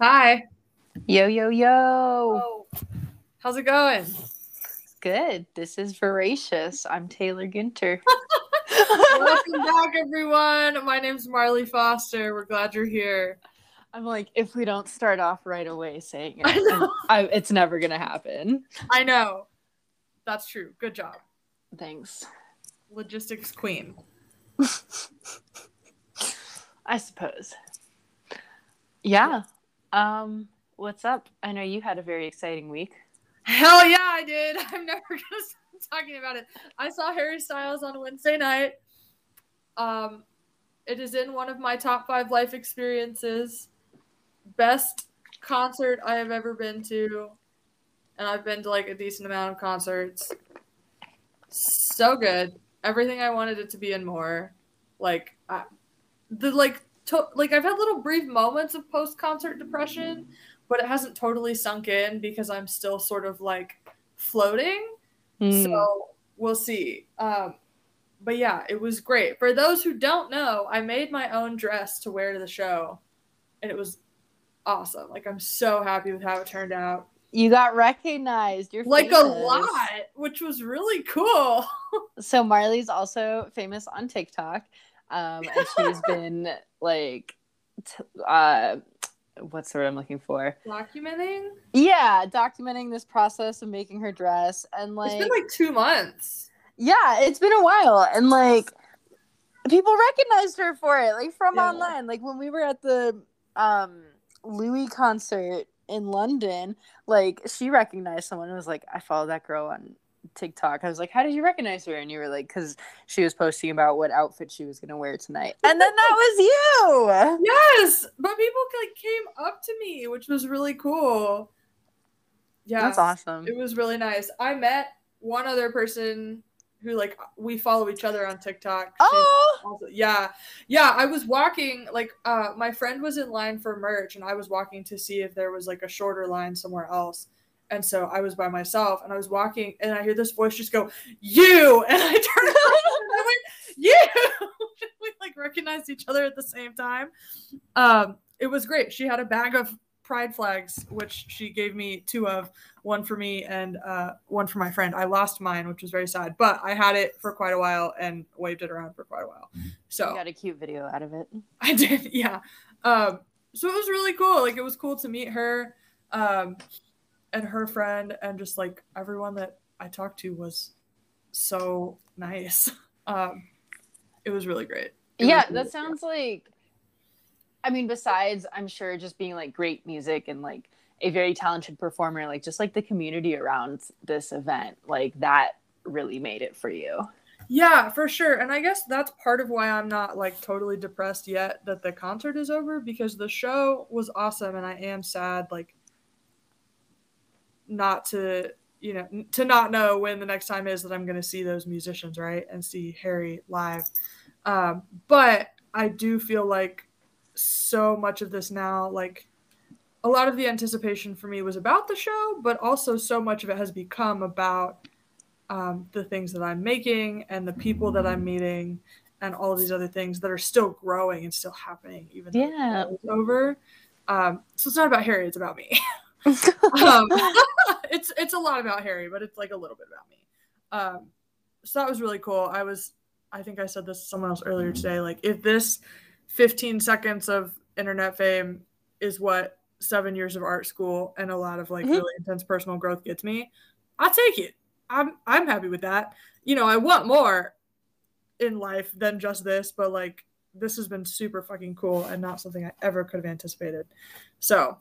Hi. Yo, yo, yo. How's it going? Good. This is Voracious. I'm Taylor Ginter. Welcome back, everyone. My name's Marley Foster. We're glad you're here. I'm like, if we don't start off right away saying it, I know. I, it's never going to happen. I know. That's true. Good job. Thanks. Logistics queen. I suppose. Yeah. Um, what's up? I know you had a very exciting week. Hell yeah, I did. I'm never gonna stop talking about it. I saw Harry Styles on Wednesday night. Um, it is in one of my top five life experiences. Best concert I have ever been to, and I've been to like a decent amount of concerts. So good. Everything I wanted it to be and more. Like I, the like to, like I've had little brief moments of post concert depression, but it hasn't totally sunk in because I'm still sort of like floating. Hmm. So we'll see. Um, but yeah, it was great. For those who don't know, I made my own dress to wear to the show, and it was awesome. Like I'm so happy with how it turned out. you got recognized. You're Like a lot, which was really cool. So Marley's also famous on TikTok, um, and she's been like, t- uh, what's the word I'm looking for? Documenting. Yeah, documenting this process of making her dress, and like, it's been like two months. yeah, it's been a while, and like, people recognized her for it, like from Yeah. online. Like when we were at the um Louis concert in London, like she recognized someone and was like, I follow that girl on TikTok. I was like, How did you recognize her? And you were like, Because she was posting about what outfit she was gonna wear tonight. And then that was you. Yes, but people like came up to me, which was really cool. Yeah, That's awesome. It was really nice. I met one other person who like we follow each other on TikTok. Oh, also- yeah. Yeah, I was walking like uh my friend was in line for merch and I was walking to see if there was like a shorter line somewhere else. And so I was by myself and I was walking and I hear this voice just go, "You." And I turned around and I went, "You." we like recognized each other at the same time. Um it was great. She had a bag of pride flags which she gave me two of one for me and uh, one for my friend. I lost mine, which was very sad, but I had it for quite a while and waved it around for quite a while. you So got a cute video out of it. I did, yeah. Um, so it was really cool. Like it was cool to meet her um, and her friend, and just like everyone that I talked to was so nice. Um, it was really great. It yeah, really- that sounds like. I mean, besides, I'm sure just being like great music and like a very talented performer, like just like the community around this event, like that really made it for you. Yeah, for sure. And I guess that's part of why I'm not like totally depressed yet that the concert is over because the show was awesome and I am sad like not to, you know, to not know when the next time is that I'm going to see those musicians, right? And see Harry live. Um, but I do feel like so much of this now like a lot of the anticipation for me was about the show, but also so much of it has become about um, the things that I'm making and the people that I'm meeting and all these other things that are still growing and still happening even though Yeah. it's over. Um, so it's not about Harry, it's about me. um, it's it's a lot about Harry, but it's like a little bit about me. Um, so that was really cool. I was, I think I said this to someone else earlier today. Like, if this 15 seconds of internet fame is what seven years of art school and a lot of like Mhm. really intense personal growth gets me, I take it. I'm I'm happy with that. You know, I want more in life than just this, but like this has been super fucking cool and not something I ever could have anticipated. So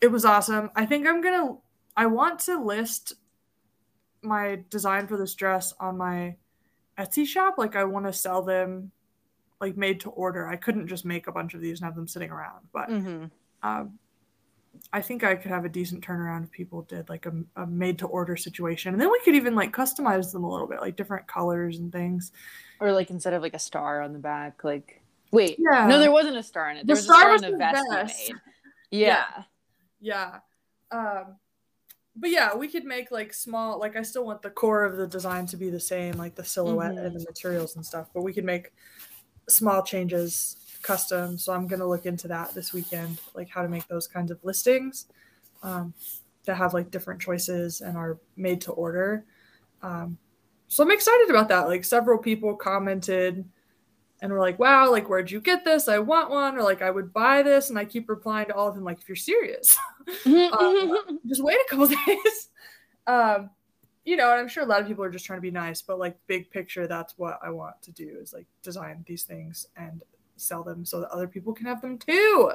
it was awesome. I think I'm gonna I want to list my design for this dress on my Etsy shop. Like I want to sell them like made to order. I couldn't just make a bunch of these and have them sitting around, but hmm um, I think I could have a decent turnaround if people did like a, a made to order situation. And then we could even like customize them a little bit, like different colors and things. Or like instead of like a star on the back, like wait, Yeah. no, there wasn't a star in it. The There was a star star was in the the vest vest. made. Yeah. Yeah. Um, but yeah, we could make like small, like I still want the core of the design to be the same, like the silhouette Mhm. and the materials and stuff, but we could make small changes custom. So I'm gonna look into that this weekend, like how to make those kinds of listings um, that have like different choices and are made to order. Um, so I'm excited about that. Like several people commented and we're like, wow, like where'd you get this? I want one, or like I would buy this. And I keep replying to all of them, like, if you're serious, um, just wait a couple days. Um, you know, and I'm sure a lot of people are just trying to be nice, but like big picture, that's what I want to do is like design these things and sell them so that other people can have them too.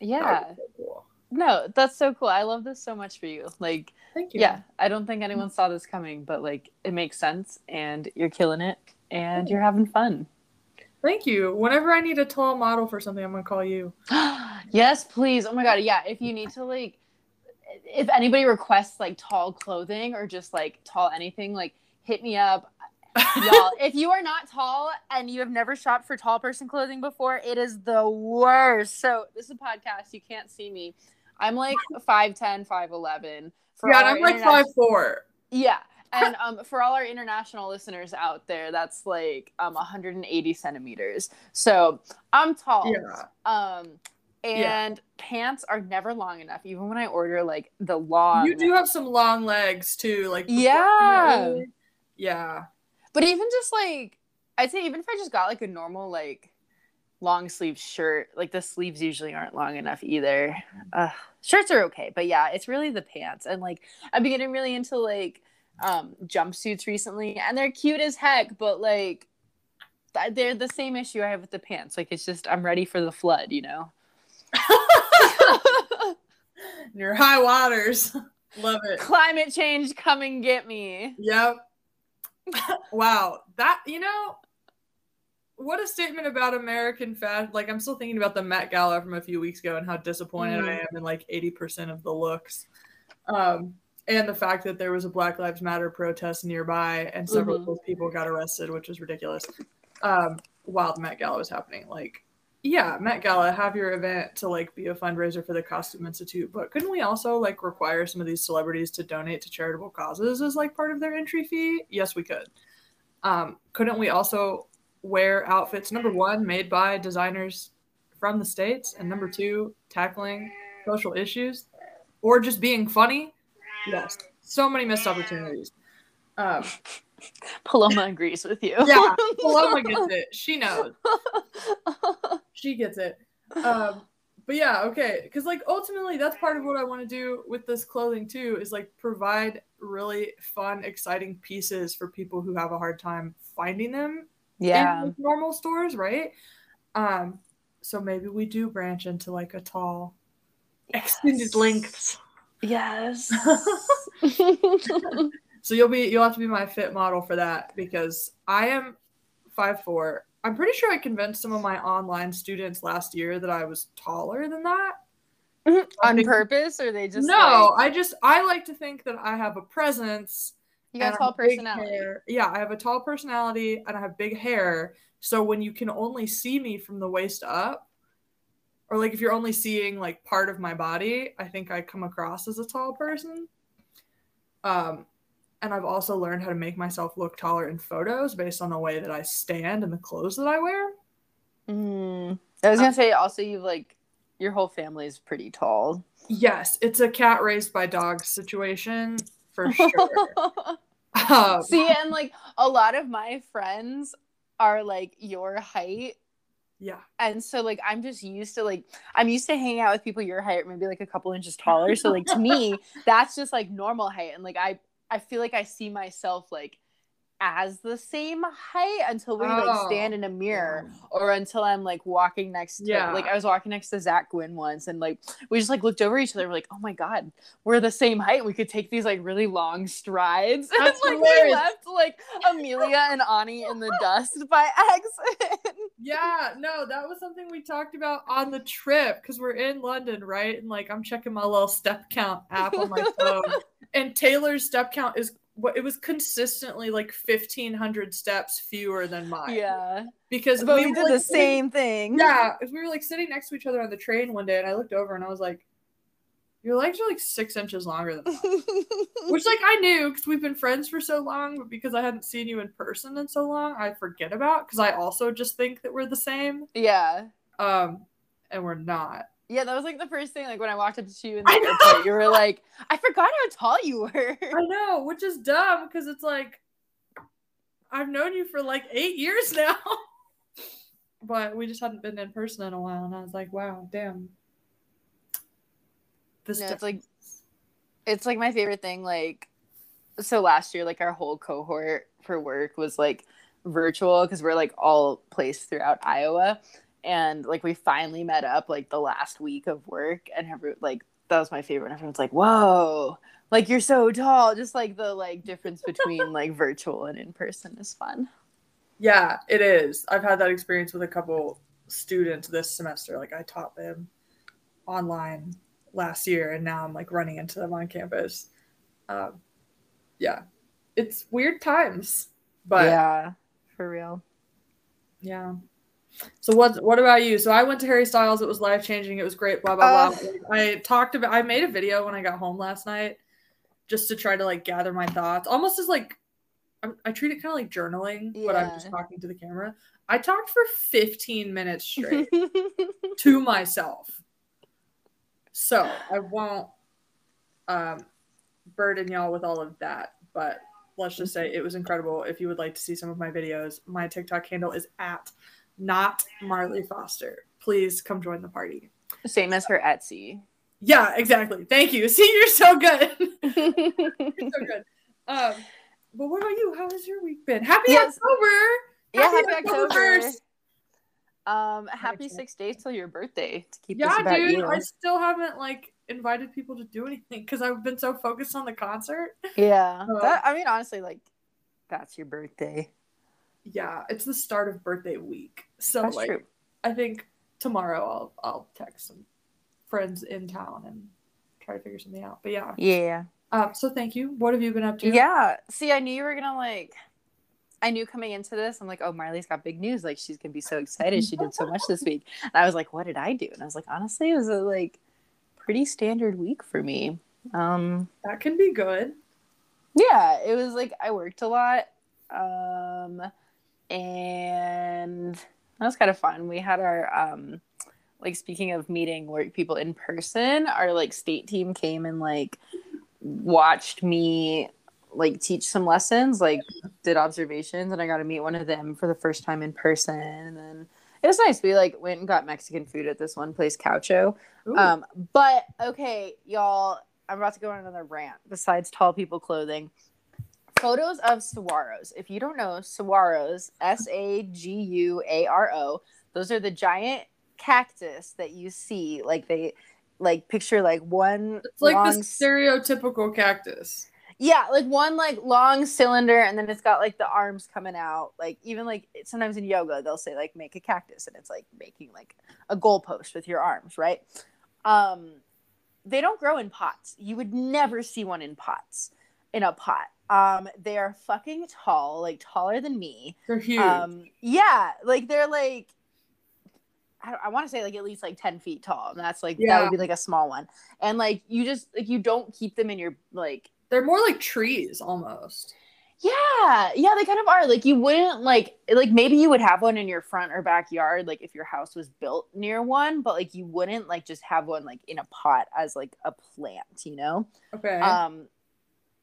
Yeah. So cool. No, that's so cool. I love this so much for you. Like, thank you. Yeah, I don't think anyone saw this coming, but like, it makes sense, and you're killing it, and you're having fun. Thank you. Whenever I need a tall model for something, I'm gonna call you. yes, please. Oh my god, yeah. If you need to like if anybody requests like tall clothing or just like tall anything, like hit me up. Y'all, if you are not tall and you have never shopped for tall person clothing before, it is the worst. So this is a podcast. You can't see me. I'm like 5'10, 5'11. For yeah, I'm like five four. Yeah. And um, for all our international listeners out there, that's like um, 180 centimeters. So I'm tall. Yeah. Um, and yeah. pants are never long enough even when i order like the long you do have some long legs too like yeah yeah but even just like i'd say even if i just got like a normal like long sleeve shirt like the sleeves usually aren't long enough either uh, shirts are okay but yeah it's really the pants and like i've been getting really into like um jumpsuits recently and they're cute as heck but like they're the same issue i have with the pants like it's just i'm ready for the flood you know Near high waters. Love it. Climate change, come and get me. Yep. wow. That, you know, what a statement about American fashion. Like, I'm still thinking about the Met Gala from a few weeks ago and how disappointed mm. I am in like 80% of the looks. Um, and the fact that there was a Black Lives Matter protest nearby and several mm-hmm. people got arrested, which was ridiculous. Um, while the Met Gala was happening. Like, yeah, Met Gala, have your event to like be a fundraiser for the Costume Institute, but couldn't we also like require some of these celebrities to donate to charitable causes as like part of their entry fee? Yes, we could. Um, couldn't we also wear outfits number one made by designers from the states, and number two tackling social issues, or just being funny? Yes, so many missed opportunities. Um, Paloma agrees with you. Yeah, Paloma gets it. She knows. she gets it. Um, but yeah, okay, because like ultimately, that's part of what I want to do with this clothing too. Is like provide really fun, exciting pieces for people who have a hard time finding them. Yeah, in normal stores, right? Um, so maybe we do branch into like a tall, yes. extended lengths. Yes. So you'll be you'll have to be my fit model for that because I am five four. I'm pretty sure I convinced some of my online students last year that I was taller than that. Mm-hmm. On think, purpose, or they just no? Like... I just I like to think that I have a presence. You got tall personality. Hair. Yeah, I have a tall personality and I have big hair. So when you can only see me from the waist up, or like if you're only seeing like part of my body, I think I come across as a tall person. Um, and I've also learned how to make myself look taller in photos based on the way that I stand and the clothes that I wear. Mm. I was gonna um, say also you've like your whole family is pretty tall. Yes, it's a cat raised by dogs situation for sure. um, See, and like a lot of my friends are like your height. Yeah. And so like I'm just used to like I'm used to hanging out with people your height, maybe like a couple inches taller. So like to me, that's just like normal height. And like I I feel like I see myself like as the same height until we oh. like stand in a mirror or until I'm like walking next to yeah. like I was walking next to Zach Gwynn once and like we just like looked over each other we're like oh my god we're the same height we could take these like really long strides That's and like we left like Amelia and Ani in the dust by accident yeah no that was something we talked about on the trip because we're in London right and like I'm checking my little step count app on my phone and Taylor's step count is what it was consistently like 1500 steps fewer than mine. Yeah. Because but we, we did like, the same thing. Yeah. We were like sitting next to each other on the train one day and I looked over and I was like, your legs are like six inches longer than mine. Which like I knew because we've been friends for so long, but because I hadn't seen you in person in so long, I forget about because I also just think that we're the same. Yeah. Um, and we're not. Yeah, that was like the first thing. Like when I walked up to you in the airport, you were like, "I forgot how tall you were." I know, which is dumb because it's like I've known you for like eight years now, but we just hadn't been in person in a while, and I was like, "Wow, damn." This no, it's like it's like my favorite thing. Like, so last year, like our whole cohort for work was like virtual because we're like all placed throughout Iowa. And like we finally met up like the last week of work and every like that was my favorite. And everyone's like whoa like you're so tall. Just like the like difference between like virtual and in person is fun. Yeah it is. I've had that experience with a couple students this semester. Like i taught them online last year and now i'm like running into them on campus um, yeah it's weird times but yeah for real yeah so what what about you? So I went to Harry Styles. It was life changing. It was great. Blah blah uh, blah. I talked about. I made a video when I got home last night, just to try to like gather my thoughts, almost as like I, I treat it kind of like journaling, yeah. but I'm just talking to the camera. I talked for 15 minutes straight to myself. So I won't um, burden y'all with all of that, but let's just say it was incredible. If you would like to see some of my videos, my TikTok handle is at not Marley Foster. Please come join the party. Same as her Etsy. Yeah, exactly. Thank you. See, you're so good. you're so good. Um, but what about you? How has your week been? Happy yes. October. Yeah, happy, happy October. October. Um, happy six days till your birthday to keep. Yeah, dude. You. I still haven't like invited people to do anything because I've been so focused on the concert. Yeah, that, I mean, honestly, like that's your birthday yeah, it's the start of birthday week. So That's like true. I think tomorrow I'll I'll text some friends in town and try to figure something out. But yeah. Yeah. Um, so thank you. What have you been up to? Yeah. See, I knew you were gonna like I knew coming into this, I'm like, oh, Marley's got big news. Like, she's gonna be so excited. She did so much this week. And I was like, what did I do? And I was like, honestly, it was a like pretty standard week for me. Um, that can be good. Yeah, it was like I worked a lot. Um, and that was kind of fun. We had our um like speaking of meeting work people in person, our like state team came and like watched me like teach some lessons, like did observations, and I got to meet one of them for the first time in person. And then it was nice. We like went and got Mexican food at this one place, Caucho. Um, but okay, y'all, I'm about to go on another rant. Besides tall people clothing, photos of saguaros. If you don't know, saguaros, S A G U A R O, those are the giant cactus that you see. Like they, like picture like one. It's like long... the stereotypical cactus. Yeah, like one like long cylinder, and then it's got like the arms coming out. Like even like sometimes in yoga, they'll say like make a cactus, and it's like making like a goalpost with your arms, right? Um, they don't grow in pots. You would never see one in pots, in a pot um, they are fucking tall, like taller than me. They're huge. Um, yeah, like they're like I, I want to say like at least like 10 feet tall. And that's like yeah. that would be like a small one. And like you just like you don't keep them in your like they're more like trees almost. Yeah, yeah, they kind of are. Like you wouldn't like like maybe you would have one in your front or backyard, like if your house was built near one, but like you wouldn't like just have one like in a pot as like a plant, you know? Okay. Um,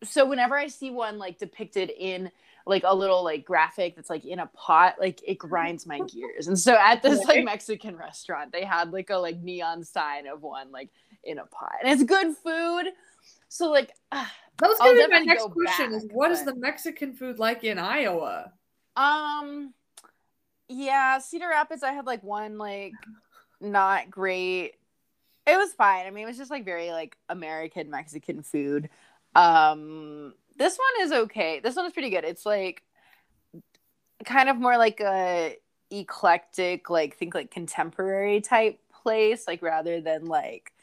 so whenever I see one like depicted in like a little like graphic that's like in a pot, like it grinds my gears. And so at this like Mexican restaurant, they had like a like neon sign of one like in a pot, and it's good food. So like, uh, that was gonna be my next question: back, is what but... is the Mexican food like in Iowa? Um, yeah, Cedar Rapids. I had like one like not great. It was fine. I mean, it was just like very like American Mexican food. Um, this one is okay. This one is pretty good. It's like kind of more like a eclectic, like think like contemporary type place, like rather than like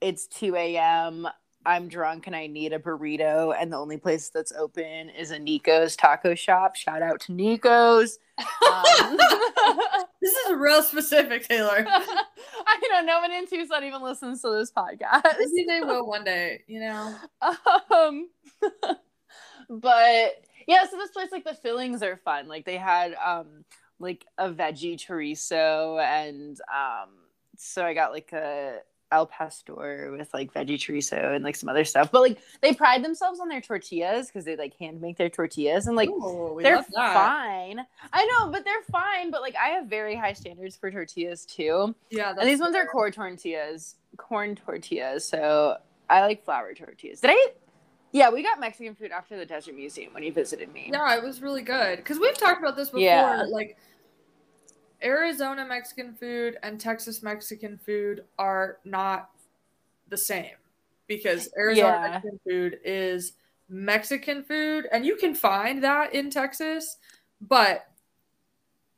it's 2 a.m. I'm drunk and I need a burrito, and the only place that's open is a Nico's taco shop. Shout out to Nico's. Um, this is real specific, Taylor. I know no one in Tucson even listens to this podcast. Maybe they will one day, you know. Um, but yeah, so this place like the fillings are fun. Like they had um like a veggie chorizo and um so I got like a al pastor with like veggie chorizo and like some other stuff. But like they pride themselves on their tortillas because they like hand make their tortillas and like Ooh, they're fine. I know, but they're fine. But like I have very high standards for tortillas too. Yeah, and these ones are fair. corn tortillas, corn tortillas. So I like flour tortillas. Did I? Yeah, we got Mexican food after the Desert Museum when you visited me. Yeah, it was really good because we've talked about this before. Yeah. Like Arizona Mexican food and Texas Mexican food are not the same because Arizona Yeah. Mexican food is Mexican food, and you can find that in Texas, but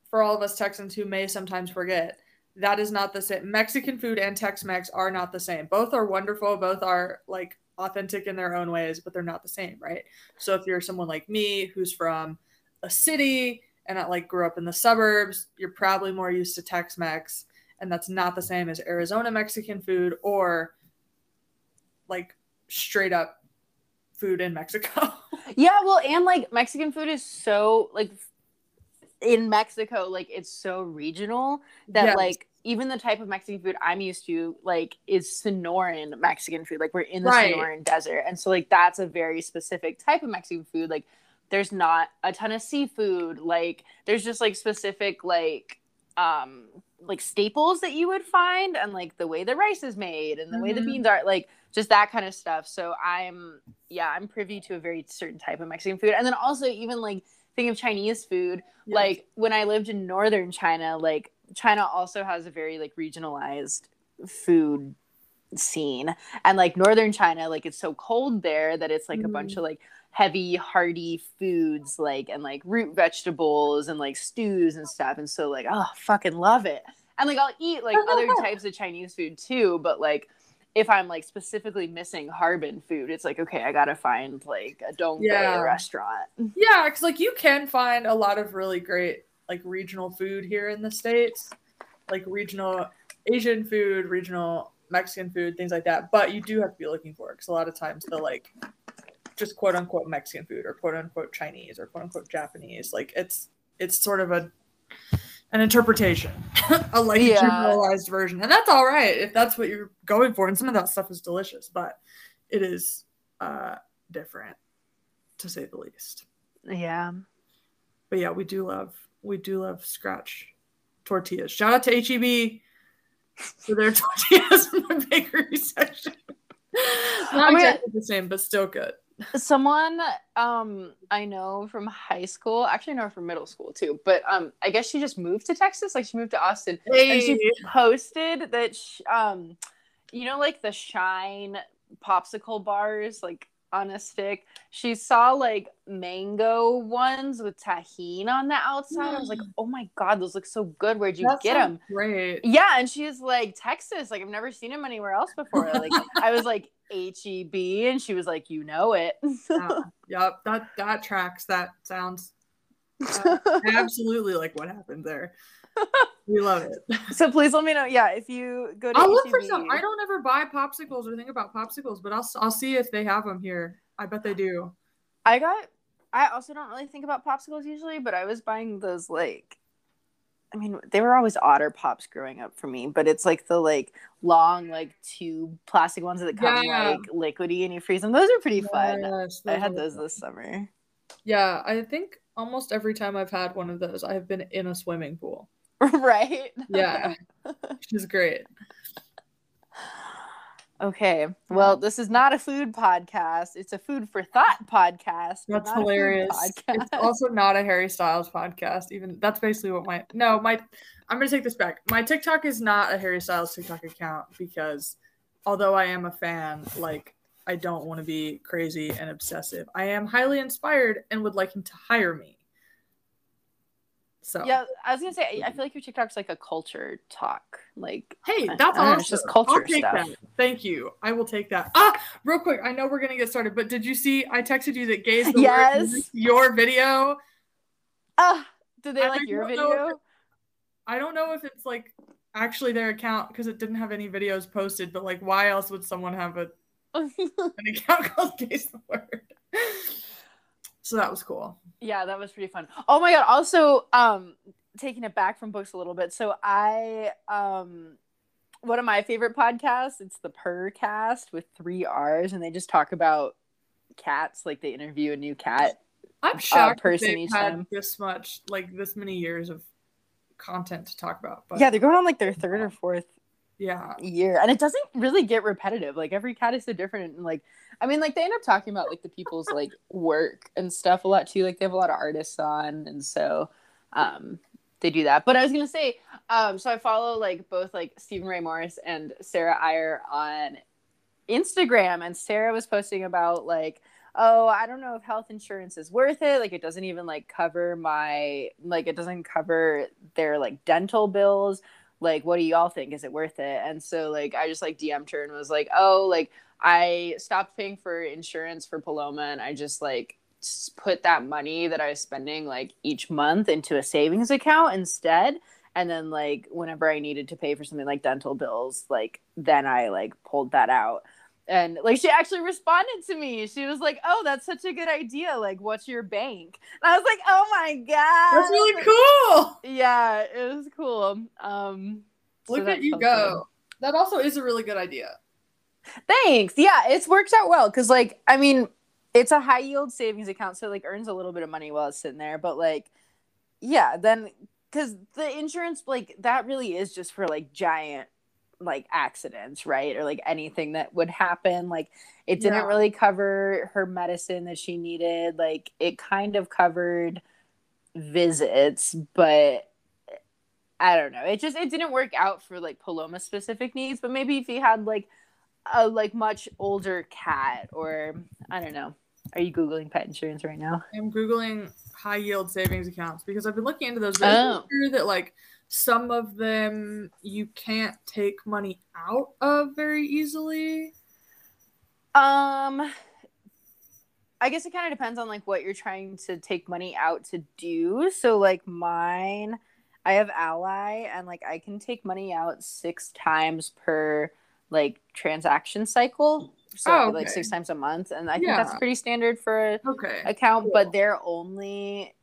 for all of us Texans who may sometimes forget, that is not the same. Mexican food and Tex-Mex are not the same. Both are wonderful. Both are like authentic in their own ways, but they're not the same, right? So if you're someone like me who's from a city and I like grew up in the suburbs, you're probably more used to Tex-Mex, and that's not the same as Arizona Mexican food or like straight up food in Mexico. Yeah, well, and like Mexican food is so like in Mexico, like it's so regional that Yes. like even the type of Mexican food I'm used to, like, is Sonoran Mexican food. Like we're in the Right. Sonoran Desert, and so like that's a very specific type of Mexican food. Like there's not a ton of seafood. Like there's just like specific like um like staples that you would find and like the way the rice is made and the way the Mhm. beans are like just that kind of stuff so i'm yeah i'm privy to a very certain type of mexican food and then also even like think of chinese food Yes. like when i lived in northern china like china also has a very like regionalized food scene and like northern china like it's so cold there that it's like a bunch Mhm. of like heavy hearty foods like and like root vegetables and like stews and stuff and so like oh fucking love it and like i'll eat like other types of chinese food too but like if i'm like specifically missing harbin food it's like okay i gotta find like a dongbei Yeah. restaurant Yeah, because like you can find a lot of really great like regional food here in the states, like regional Asian food, regional Mexican food, things like that. But you do have to be looking for it because a lot of times they'll like just quote unquote Mexican food or quote unquote Chinese or quote unquote Japanese. Like it's it's sort of a an interpretation, a like Yeah. generalized version, and that's all right if that's what you're going for. And some of that stuff is delicious, but it is uh different to say the least yeah but yeah, we do love we do love scratch tortillas. Shout out to HEB for their tortillas in the bakery section. Not Oh my exactly the same, but still good. Someone um i know from high school actually no from middle school too but um i guess she just moved to texas like she moved to austin and she posted that sh- um you know like the shine popsicle bars like on a stick she saw like mango ones with tajin on the outside i was like oh my god those look so good where'd you That get them Great. yeah and she's like texas like i've never seen them anywhere else before like i was like heb and she was like you know it Yeah. yep. That that tracks. That sounds uh, absolutely like what happened there. We love it. so please let me know yeah if you go to I'll look for some. I don't ever buy popsicles or think about popsicles, but I'll I'll see if they have them here. I bet they do. I got. I also don't really think about popsicles usually, but I was buying those like. I mean, they were always otter pops growing up for me, but it's like the like long like tube plastic ones that come Yeah. like liquidy and you freeze them. Those are pretty fun. Yes, I had those fun. this summer. Yeah, I think almost every time I've had one of those, I have been in a swimming pool. right? Yeah, which is great. Okay. Well, this is not a food podcast. It's a food for thought podcast. That's not a food hilarious. podcast. It's also not a Harry Styles podcast. Even that's basically what my no my I'm gonna take this back. My TikTok is not a Harry Styles TikTok account because although I am a fan, like I don't want to be crazy and obsessive. I am highly inspired and would like him to hire me. So yeah, I was gonna say I feel like your TikTok's like a culture talk. Like Hey, that's don't know, awesome. it's just culture I'll take stuff. That. Thank you. I will take that. Ah, real quick. I know we're gonna get started, but did you see? I texted you that gays. The Yes. Word, your video. Ah, did they I like your don't video? I don't know if it's like actually their account because it didn't have any videos posted. But like, why else would someone have a, an account called Gays the Word? So that was cool. yeah, that was pretty fun. Oh my god! Also, um, taking it back from books a little bit. So I um one of my favorite podcasts, it's the Purrcast with three R's, and they just talk about cats. Like they interview a new cat. I'm shocked uh, person they've had time. this much, like this many years of content to talk about. But yeah, they're going on like their third or fourth yeah. year and it doesn't really get repetitive like every cat is so different and like i mean like they end up talking about like the people's like work and stuff a lot too like they have a lot of artists on and so um they do that but i was gonna say um so i follow like both like Steven Ray Morris and Sarah Iyer on instagram and sarah was posting about like oh i don't know if health insurance is worth it like it doesn't even like cover my like it doesn't cover their like dental bills like what do y'all think? Is it worth it? And so like i just like dm'd her and was like oh like i stopped paying for insurance for paloma and i just like put that money that i was spending like each month into a savings account instead. And then like whenever i needed to pay for something like dental bills like then i like pulled that out and like she actually responded to me. She was like oh that's such a good idea. Like what's your bank? And i was like oh my god that's really cool. Yeah it was cool. Um look so at you go. good. that also is a really good idea. Thanks. Yeah it's worked out well because like i mean it's a high yield savings account so like earns a little bit of money while it's sitting there but like yeah then because the insurance like that really is just for like giant like accidents, right? Or like anything that would happen. Like it didn't really cover her medicine that she needed. Like it kind of covered visits, but I don't know. It just it didn't work out for like Paloma specific needs, but maybe if you had like a like much older cat or I don't know. Are you googling pet insurance right now? I'm googling high yield savings accounts because I've been looking into those. Oh. that like some of them you can't take money out of very easily. Um I guess it kind of depends on like what you're trying to take money out to do. So like mine, I have Ally and like I can take money out 6 times per like transaction cycle. So oh, okay. like 6 times a month and I think yeah. that's pretty standard for a okay. account, cool. but they're only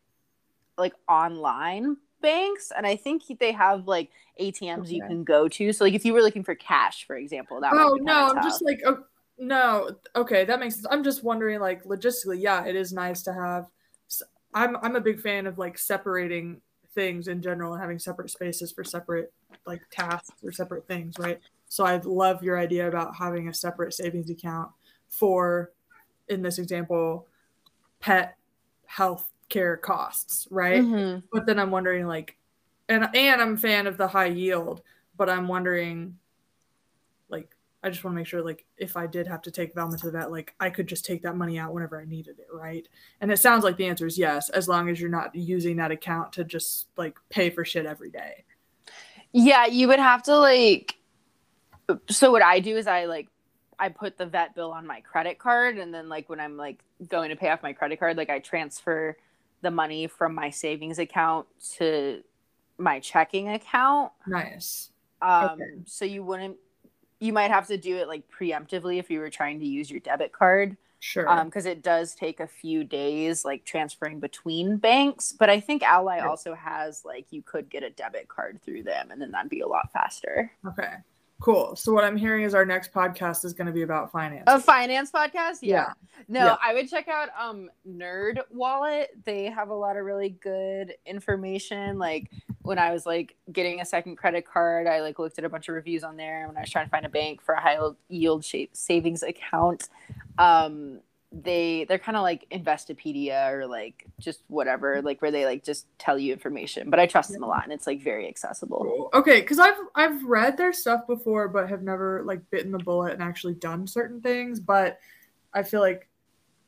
like online banks and i think they have like atms okay. you can go to so like if you were looking for cash for example that oh no i'm tough. just like oh, no okay that makes sense i'm just wondering like logistically yeah it is nice to have i'm i'm a big fan of like separating things in general and having separate spaces for separate like tasks or separate things right so i love your idea about having a separate savings account for in this example pet health care costs, right? Mm-hmm. But then I'm wondering like and and I'm a fan of the high yield, but I'm wondering like I just want to make sure like if I did have to take Velma to the vet, like I could just take that money out whenever I needed it, right? And it sounds like the answer is yes, as long as you're not using that account to just like pay for shit every day. Yeah, you would have to like so what I do is I like I put the vet bill on my credit card and then like when I'm like going to pay off my credit card, like I transfer the money from my savings account to my checking account. Nice. Um, okay. so you wouldn't you might have to do it like preemptively if you were trying to use your debit card. Sure. Um, because it does take a few days like transferring between banks. But I think Ally also has like you could get a debit card through them and then that'd be a lot faster. Okay. Cool. So what I'm hearing is our next podcast is going to be about finance. A finance podcast? Yeah. yeah. No, yeah. I would check out um Nerd Wallet. They have a lot of really good information. Like when I was like getting a second credit card, I like looked at a bunch of reviews on there. When I was trying to find a bank for a high yield savings account, um, they they're kind of like Investopedia or like just whatever, like where they like just tell you information. But I trust them a lot, and it's like very accessible. Okay, because I've I've read their stuff before, but have never like bitten the bullet and actually done certain things. But I feel like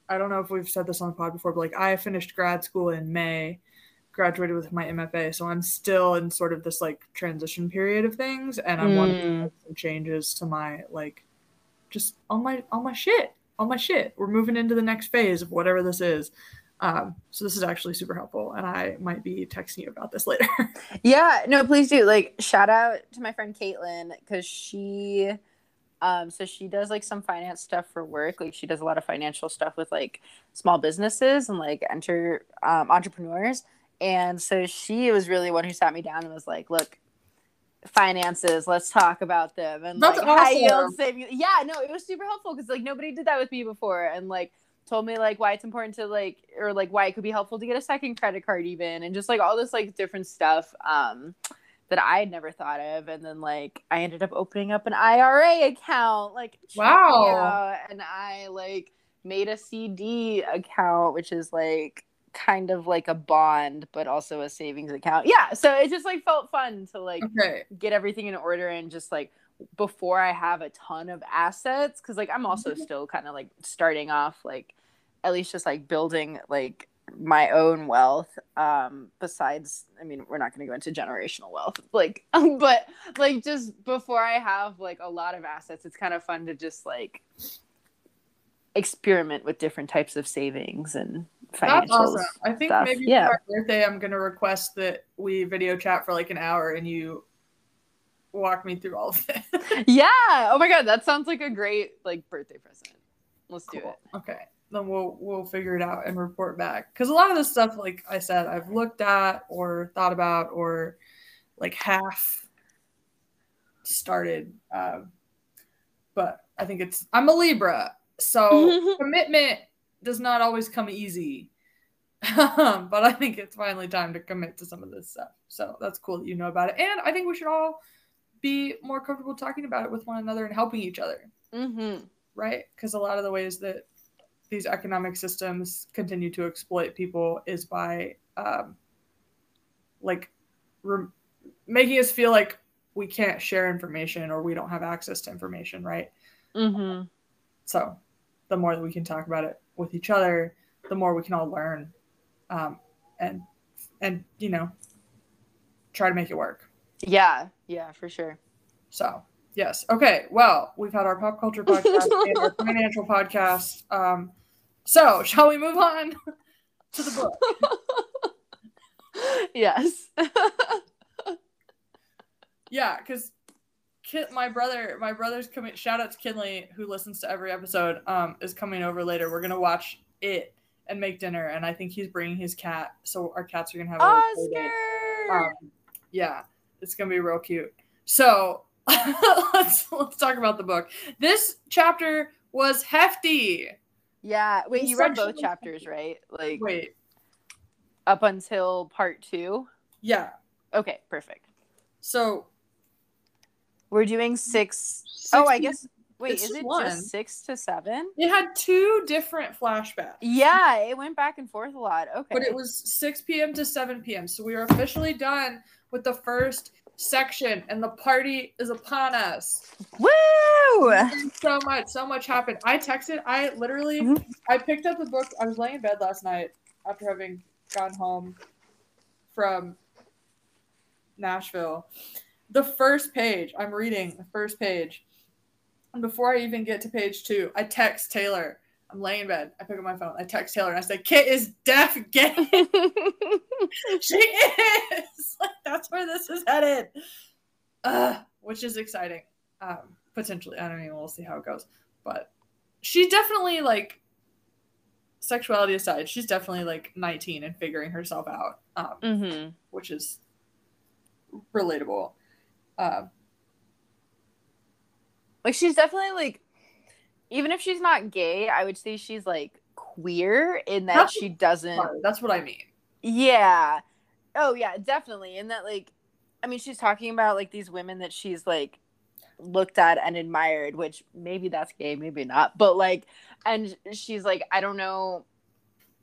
I don't know if we've said this on the pod before, but like I finished grad school in May, graduated with my MFA, so I'm still in sort of this like transition period of things, and I'm mm. wanting some changes to my like just all my all my shit all my shit. We're moving into the next phase of whatever this is. Um, so this is actually super helpful, and I might be texting you about this later. yeah, no, please do. Like, shout out to my friend Caitlin because she, um, so she does like some finance stuff for work. Like, she does a lot of financial stuff with like small businesses and like enter um, entrepreneurs. And so she was really one who sat me down and was like, "Look, finances, let's talk about them." And That's like high yield savings. Yeah, no, it was super helpful because like nobody did that with me before, and like told me like why it's important to like or like why it could be helpful to get a second credit card even, and just like all this like different stuff. Um, that I had never thought of, and then like I ended up opening up an IRA account, like Wow. out, and I like made a CD account, which is like kind of like a bond, but also a savings account. Yeah, so it just like felt fun to like Okay. get everything in order and just like before I have a ton of assets, because like I'm also still kind of like starting off, like at least just like building like my own wealth um besides i mean we're not going to go into generational wealth like but like just before i have like a lot of assets it's kind of fun to just like experiment with different types of savings and financials That's awesome. I think stuff. maybe Yeah. for my birthday, I'm gonna request that we video chat for like an hour and you walk me through all of it. yeah oh my god that sounds like a great like birthday present let's do it Okay. Then we'll we'll figure it out and report back. Because a lot of this stuff, like I said, I've looked at or thought about or like half started. Um, but I think it's I'm a Libra, so commitment does not always come easy. But I think it's finally time to commit to some of this stuff. So that's cool that you know about it. And I think we should all be more comfortable talking about it with one another and helping each other mm-hmm. right? Because a lot of the ways that these economic systems continue to exploit people is by um, like re- making us feel like we can't share information or we don't have access to information, right? Mm-hmm. So the more that we can talk about it with each other, the more we can all learn, um, and and you know try to make it work. yeah yeah for sure So yes, okay. Well, we've had our pop culture podcast and our financial podcast. Um, so shall we move on to the book? yes Yeah, because My brother, my brother's coming. Shout out to Kinley who listens to every episode. Um, is coming over later. We're gonna watch it and make dinner, and I think he's bringing his cat. So our cats are gonna have a oscar Um, yeah, it's gonna be real cute. So let's let's talk about the book. This chapter was hefty. yeah wait you read both chapters right like Wait, up until part two yeah. okay perfect So we're doing six. six oh i guess wait is it one. just six to seven it had two different flashbacks. yeah it went back and forth a lot okay but it was 6 p.m. to 7 p.m. So we are officially done with the first section, and the party is upon us. woo So much, so much happened. I texted. I literally, Mhm. I picked up the book. I was laying in bed last night after having gone home from Nashville. The first page, I'm reading the first page, and before I even get to page two, I text Taylor. I'm laying in bed. I pick up my phone. I text Taylor and I say, "Kit is deaf. Get she is. Like, that's where this is headed. Uh, which is exciting. Um, potentially. I don't know. We'll see how it goes. But she definitely like sexuality aside, she's definitely like 19 and figuring herself out. Um, mm-hmm. which is relatable. Um, like she's definitely like even if she's not gay i would say she's like queer in that she doesn't sorry, that's what I mean. yeah. Oh yeah definitely. In that like i mean she's talking about like these women that she's like looked at and admired which maybe that's gay maybe not but like and she's like i don't know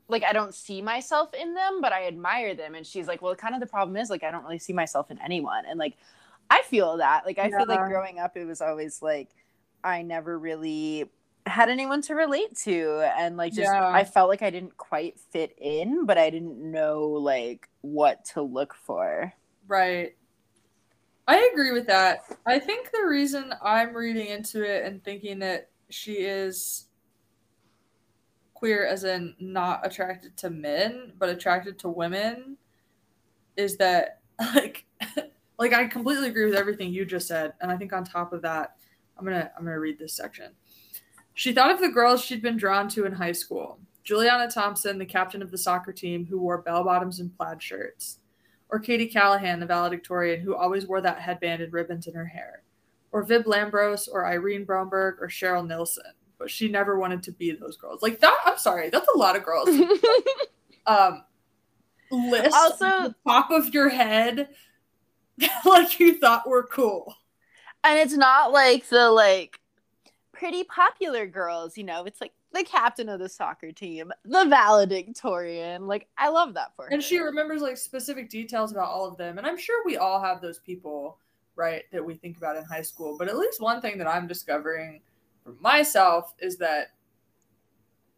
like i don't see myself in them but i admire them. And she's like well kind of the problem is like i don't really see myself in anyone. And like i feel that like i feel like growing up it was always like i never really had anyone to relate to and like just Yeah. i felt like i didn't quite fit in but i didn't know like what to look for Right. I agree with that. I think the reason I'm reading into it and thinking that she is queer as in not attracted to men but attracted to women is that like like I completely agree with everything you just said and I think on top of that I'm going to I'm to read this section. She thought of the girls she'd been drawn to in high school. Juliana Thompson, the captain of the soccer team who wore bell bottoms and plaid shirts. Or Katie Callahan, the valedictorian who always wore that headband and ribbons in her hair. Or Vib Lambros or Irene Bromberg or Cheryl Nilsson. But she never wanted to be those girls. Like that, I'm sorry, that's a lot of girls. um list Also- top of your head like you thought were cool. and it's not like the like pretty popular girls, you know. It's like the captain of the soccer team, the valedictorian. Like I love that for her. And she remembers like specific details about all of them. And I'm sure we all have those people, right, that we think about in high school. But at least one thing that I'm discovering for myself is that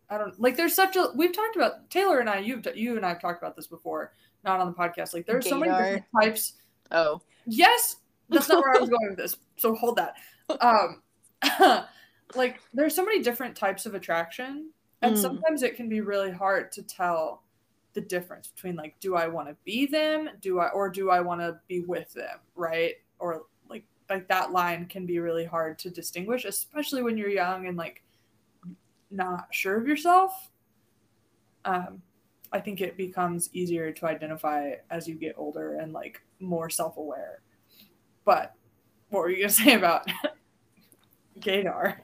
I don't like there's such a we've talked about Taylor and I, you've you and I have talked about this before, not on the podcast. Like there's so many different types. Oh, Yes, that's not where I was going with this. So hold that. Um like there's so many different types of attraction and Mm. sometimes it can be really hard to tell the difference between like do I want to be them, do I or do I want to be with them, right? Or like like that line can be really hard to distinguish especially when you're young and like not sure of yourself. Um I think it becomes easier to identify as you get older and like more self-aware. But what were you gonna say about Gaydar?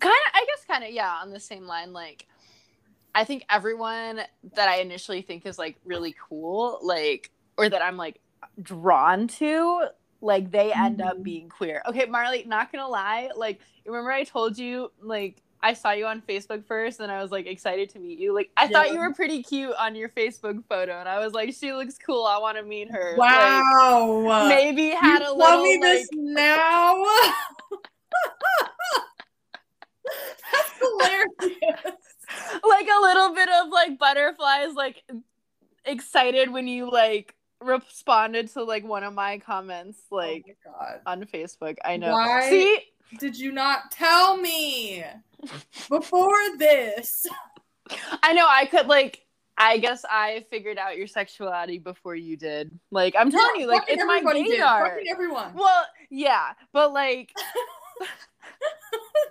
kind of. I guess kind of yeah. On the same line, like I think everyone that I initially think is like really cool, like or that I'm like drawn to, like they end up Mhm. being queer. Okay, Marley, not gonna lie, like remember I told you like I saw you on Facebook first and I was like excited to meet you. Like I thought you were pretty cute on your Facebook photo and I was like she looks cool. I want to meet her. Like, Wow. maybe had you a little. tell me like this now. That's hilarious. like a little bit of like butterflies like excited when you like responded to like one of my comments oh like oh my god. on Facebook. I know. Why? See, Did you not tell me before this? I know I could like I guess I figured out your sexuality before you did. Like I'm telling Yeah, you, like it's my everybody did. gaydar. Fucking everyone. Well, yeah, but like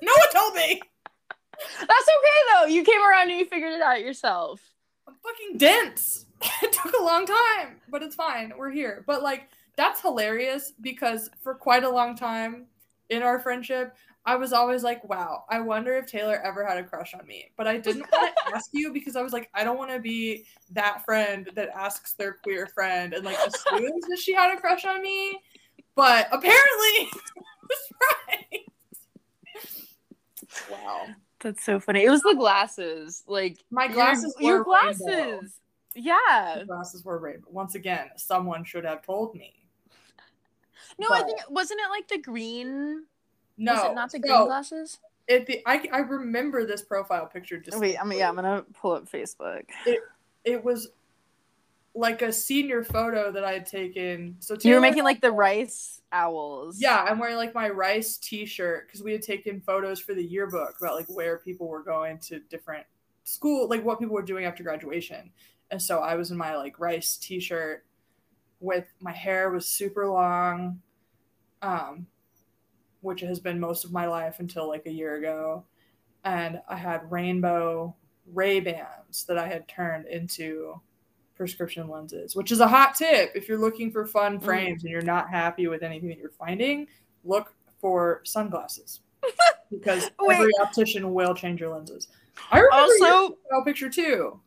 No one told me. that's okay though. You came around and you figured it out yourself. I'm fucking dense. it took a long time, but it's fine. We're here. But like that's hilarious because for quite a long time in our friendship, I was always like, wow, I wonder if Taylor ever had a crush on me. But I didn't want to ask you because I was like, I don't want to be that friend that asks their queer friend and like assumes that she had a crush on me. But apparently, was right. Wow. That's so funny. It was the glasses. Like My glasses your, were rainbow. glasses. Yeah. The glasses were rainbow. Once again, someone should have told me. No, I think wasn't it like the green? No, was it not the green so glasses? it, the, I, I remember this profile picture just Wait, I'm yeah, I'm gonna pull up Facebook. it it was like a senior photo that I had taken. So You were making like the rice owls. yeah, I'm wearing like my rice T-shirt because we had taken photos for the yearbook about like where people were going to different school, like what people were doing after graduation. And so I was in my like rice T-shirt with my hair was super long, um, which has been most of my life until like a year ago, and I had rainbow Ray Bans that I had turned into prescription lenses, which is a hot tip if you're looking for fun Mm. frames and you're not happy with anything that you're finding. Look for sunglasses because every optician will change your lenses. I remember Also- your picture too.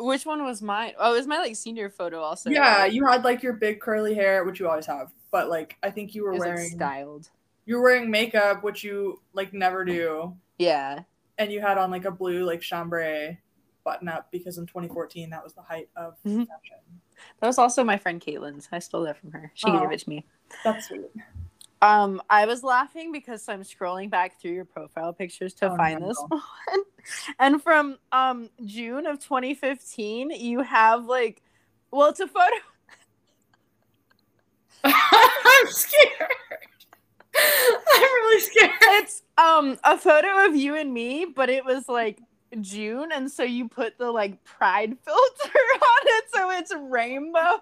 Which one was mine? Oh, it was my like senior photo also. yeah, you had like your big curly hair, which you always have, but like I think you were was, like, wearing styled. you were wearing makeup, which you like never do, Yeah. and you had on like a blue like chambray button up because in 2014 that was the height of Mhm. fashion. That was also my friend Caitlin's. I stole that from her. She Oh. gave it to me. That's sweet. Um, I was laughing because I'm scrolling back through your profile pictures to Oh, find no. this one. And from um June of 2015, you have like well, it's a photo I'm scared. I'm really scared. it's um a photo of you and me, but it was like June, and so you put the like pride filter on it, so it's rainbow.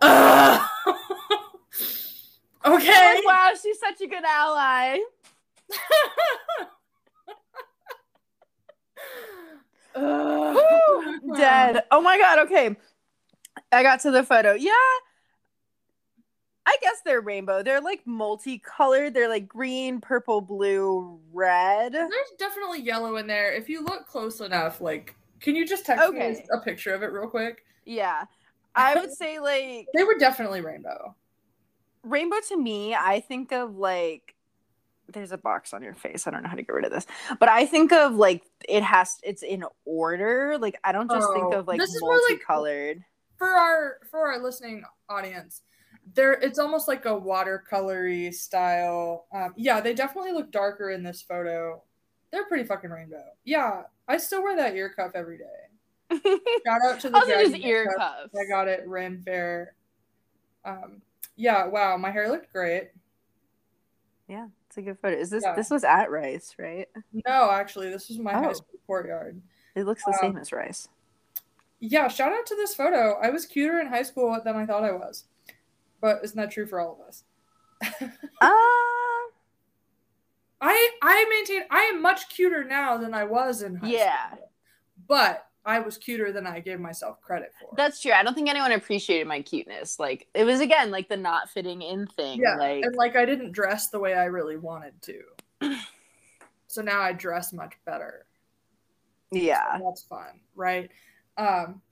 Okay. Like, wow, she's such a good ally. Dead. Oh my god, okay. I got to the photo. Yeah. I guess they're rainbow. They're like multicolored. They're like green, purple, blue, red. There's definitely yellow in there. If you look close enough, like, can you just text Okay. me a picture of it real quick? Yeah. I would say like They were definitely rainbow. rainbow to me, I think of like there's a box on your face. I don't know how to get rid of this. But I think of like it has it's in order. Like I don't just think Oh, of like this is more like- multicolored. For our for our listening audience, there it's almost like a watercolory style. Um, yeah, they definitely look darker in this photo. They're pretty fucking rainbow. Yeah, I still wear that ear cuff every day. Shout out to the also just ear cuff. cuffs. I got it Ren Fair. Um, yeah, wow, my hair looked great. Yeah, it's a good photo. Is this Yeah. this was at Rice, right? No, actually, this was my high Oh. school courtyard. It looks the Um, same as Rice. Yeah, shout out to this photo. I was cuter in high school than I thought I was. But isn't that true for all of us? Uh I I maintain I am much cuter now than I was in high Yeah. school. But I was cuter than I gave myself credit for. that's true. I don't think anyone appreciated my cuteness. Like it was again like the not fitting in thing. yeah, Like and like I didn't dress the way I really wanted to. so now I dress much better. yeah. That's fun, right? Um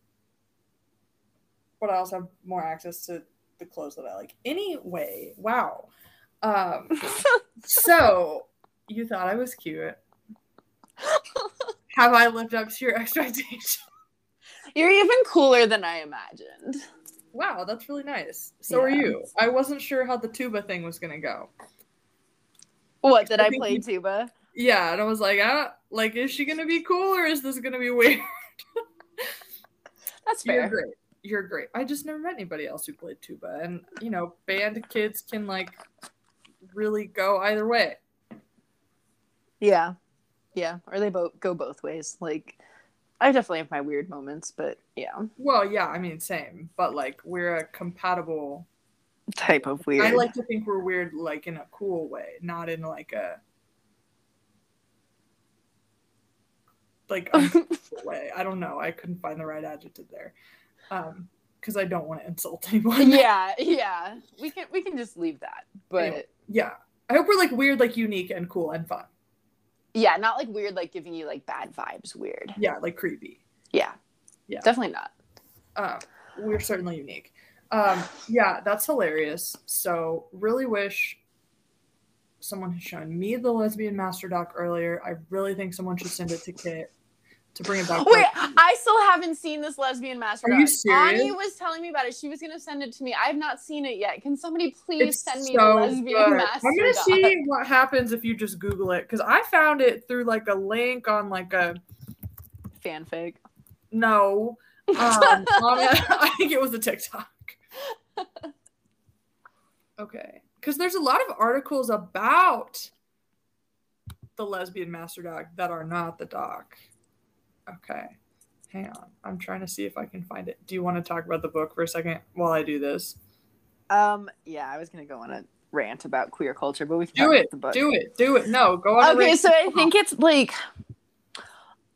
but I also have more access to the clothes that I like? Anyway, wow. Um so you thought I was cute. Have I lived up to your expectations? You're even cooler than I imagined. Wow, that's really nice. So are you. I wasn't sure how the tuba thing was gonna go. What did I I play you- tuba? Yeah, and I was like, ah, like, is she gonna be cool or is this gonna be weird? That's fair. You're fair. great. You're great. I just never met anybody else who played tuba, and you know, band kids can like really go either way. Yeah. Yeah. Or they both go both ways. Like I definitely have my weird moments, but yeah. Well, yeah, I mean, same, but like we're a compatible. Type of weird. I like to think we're weird, like in a cool way, not in like a like uncomfortable way. I don't know. I couldn't find the right adjective there, um, because I don't want to insult anyone. yeah, yeah. We can we can just leave that. But Anyway. yeah. I hope we're like weird, like unique and cool and fun. Yeah, not like weird like giving you like bad vibes weird. Yeah, like creepy. Yeah. Yeah. Definitely not. um, we're certainly unique. Um, yeah, that's hilarious. So really wish someone had shown me the lesbian master doc earlier. I really think someone should send it to Kit to bring it back. Wait, I still haven't seen this lesbian master. Are you serious? Ani was telling me about it. She was gonna send it to me. I have not seen it yet. Can somebody please It's send me so the lesbian good. master? I'm gonna Doc? see what happens if you just Google it because I found it through like a link on like a fanfic. no, um, on a, I think it was a TikTok. Okay, because there's a lot of articles about the lesbian master doc that are not the doc. Okay, hang on. I'm trying to see if I can find it. Do you want to talk about the book for a second while I do this? Um, yeah, I was gonna go on a rant about queer culture, but we can Do it. the book. Do it. Do it. No, go on. Okay, so I think it's like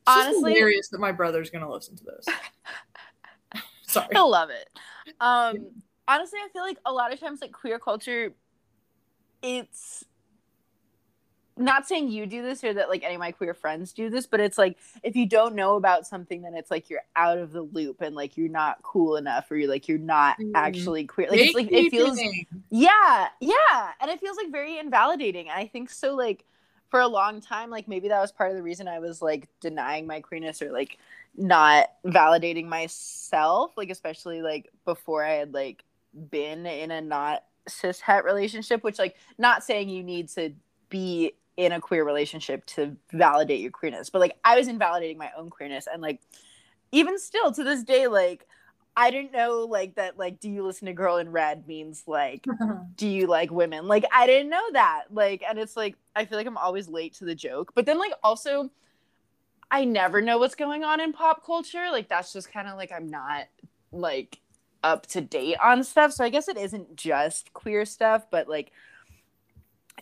honestly hilarious that my brother's gonna listen to this. Sorry. he'll love it. Um, honestly, I feel like a lot of times, like queer culture, it's not saying you do this or that like any of my queer friends do this, but it's like if you don't know about something, then it's like you're out of the loop and like you're not cool enough or you're like you're not Mhm. actually queer. Like it's like it feels yeah, yeah. And it feels like very invalidating. I think so like for a long time, like maybe that was part of the reason I was like denying my queerness or like not validating myself, like especially like before I had like been in a not cis het relationship, which like not saying you need to be in a queer relationship to validate your queerness, but like I was invalidating my own queerness and like even still to this day, like I didn't know like that like do you listen to girl in red means like do you like women? Like I didn't know that. Like and it's like I feel like I'm always late to the joke. But then like also I never know what's going on in pop culture. Like that's just kind of like I'm not like up to date on stuff. So I guess it isn't just queer stuff, but like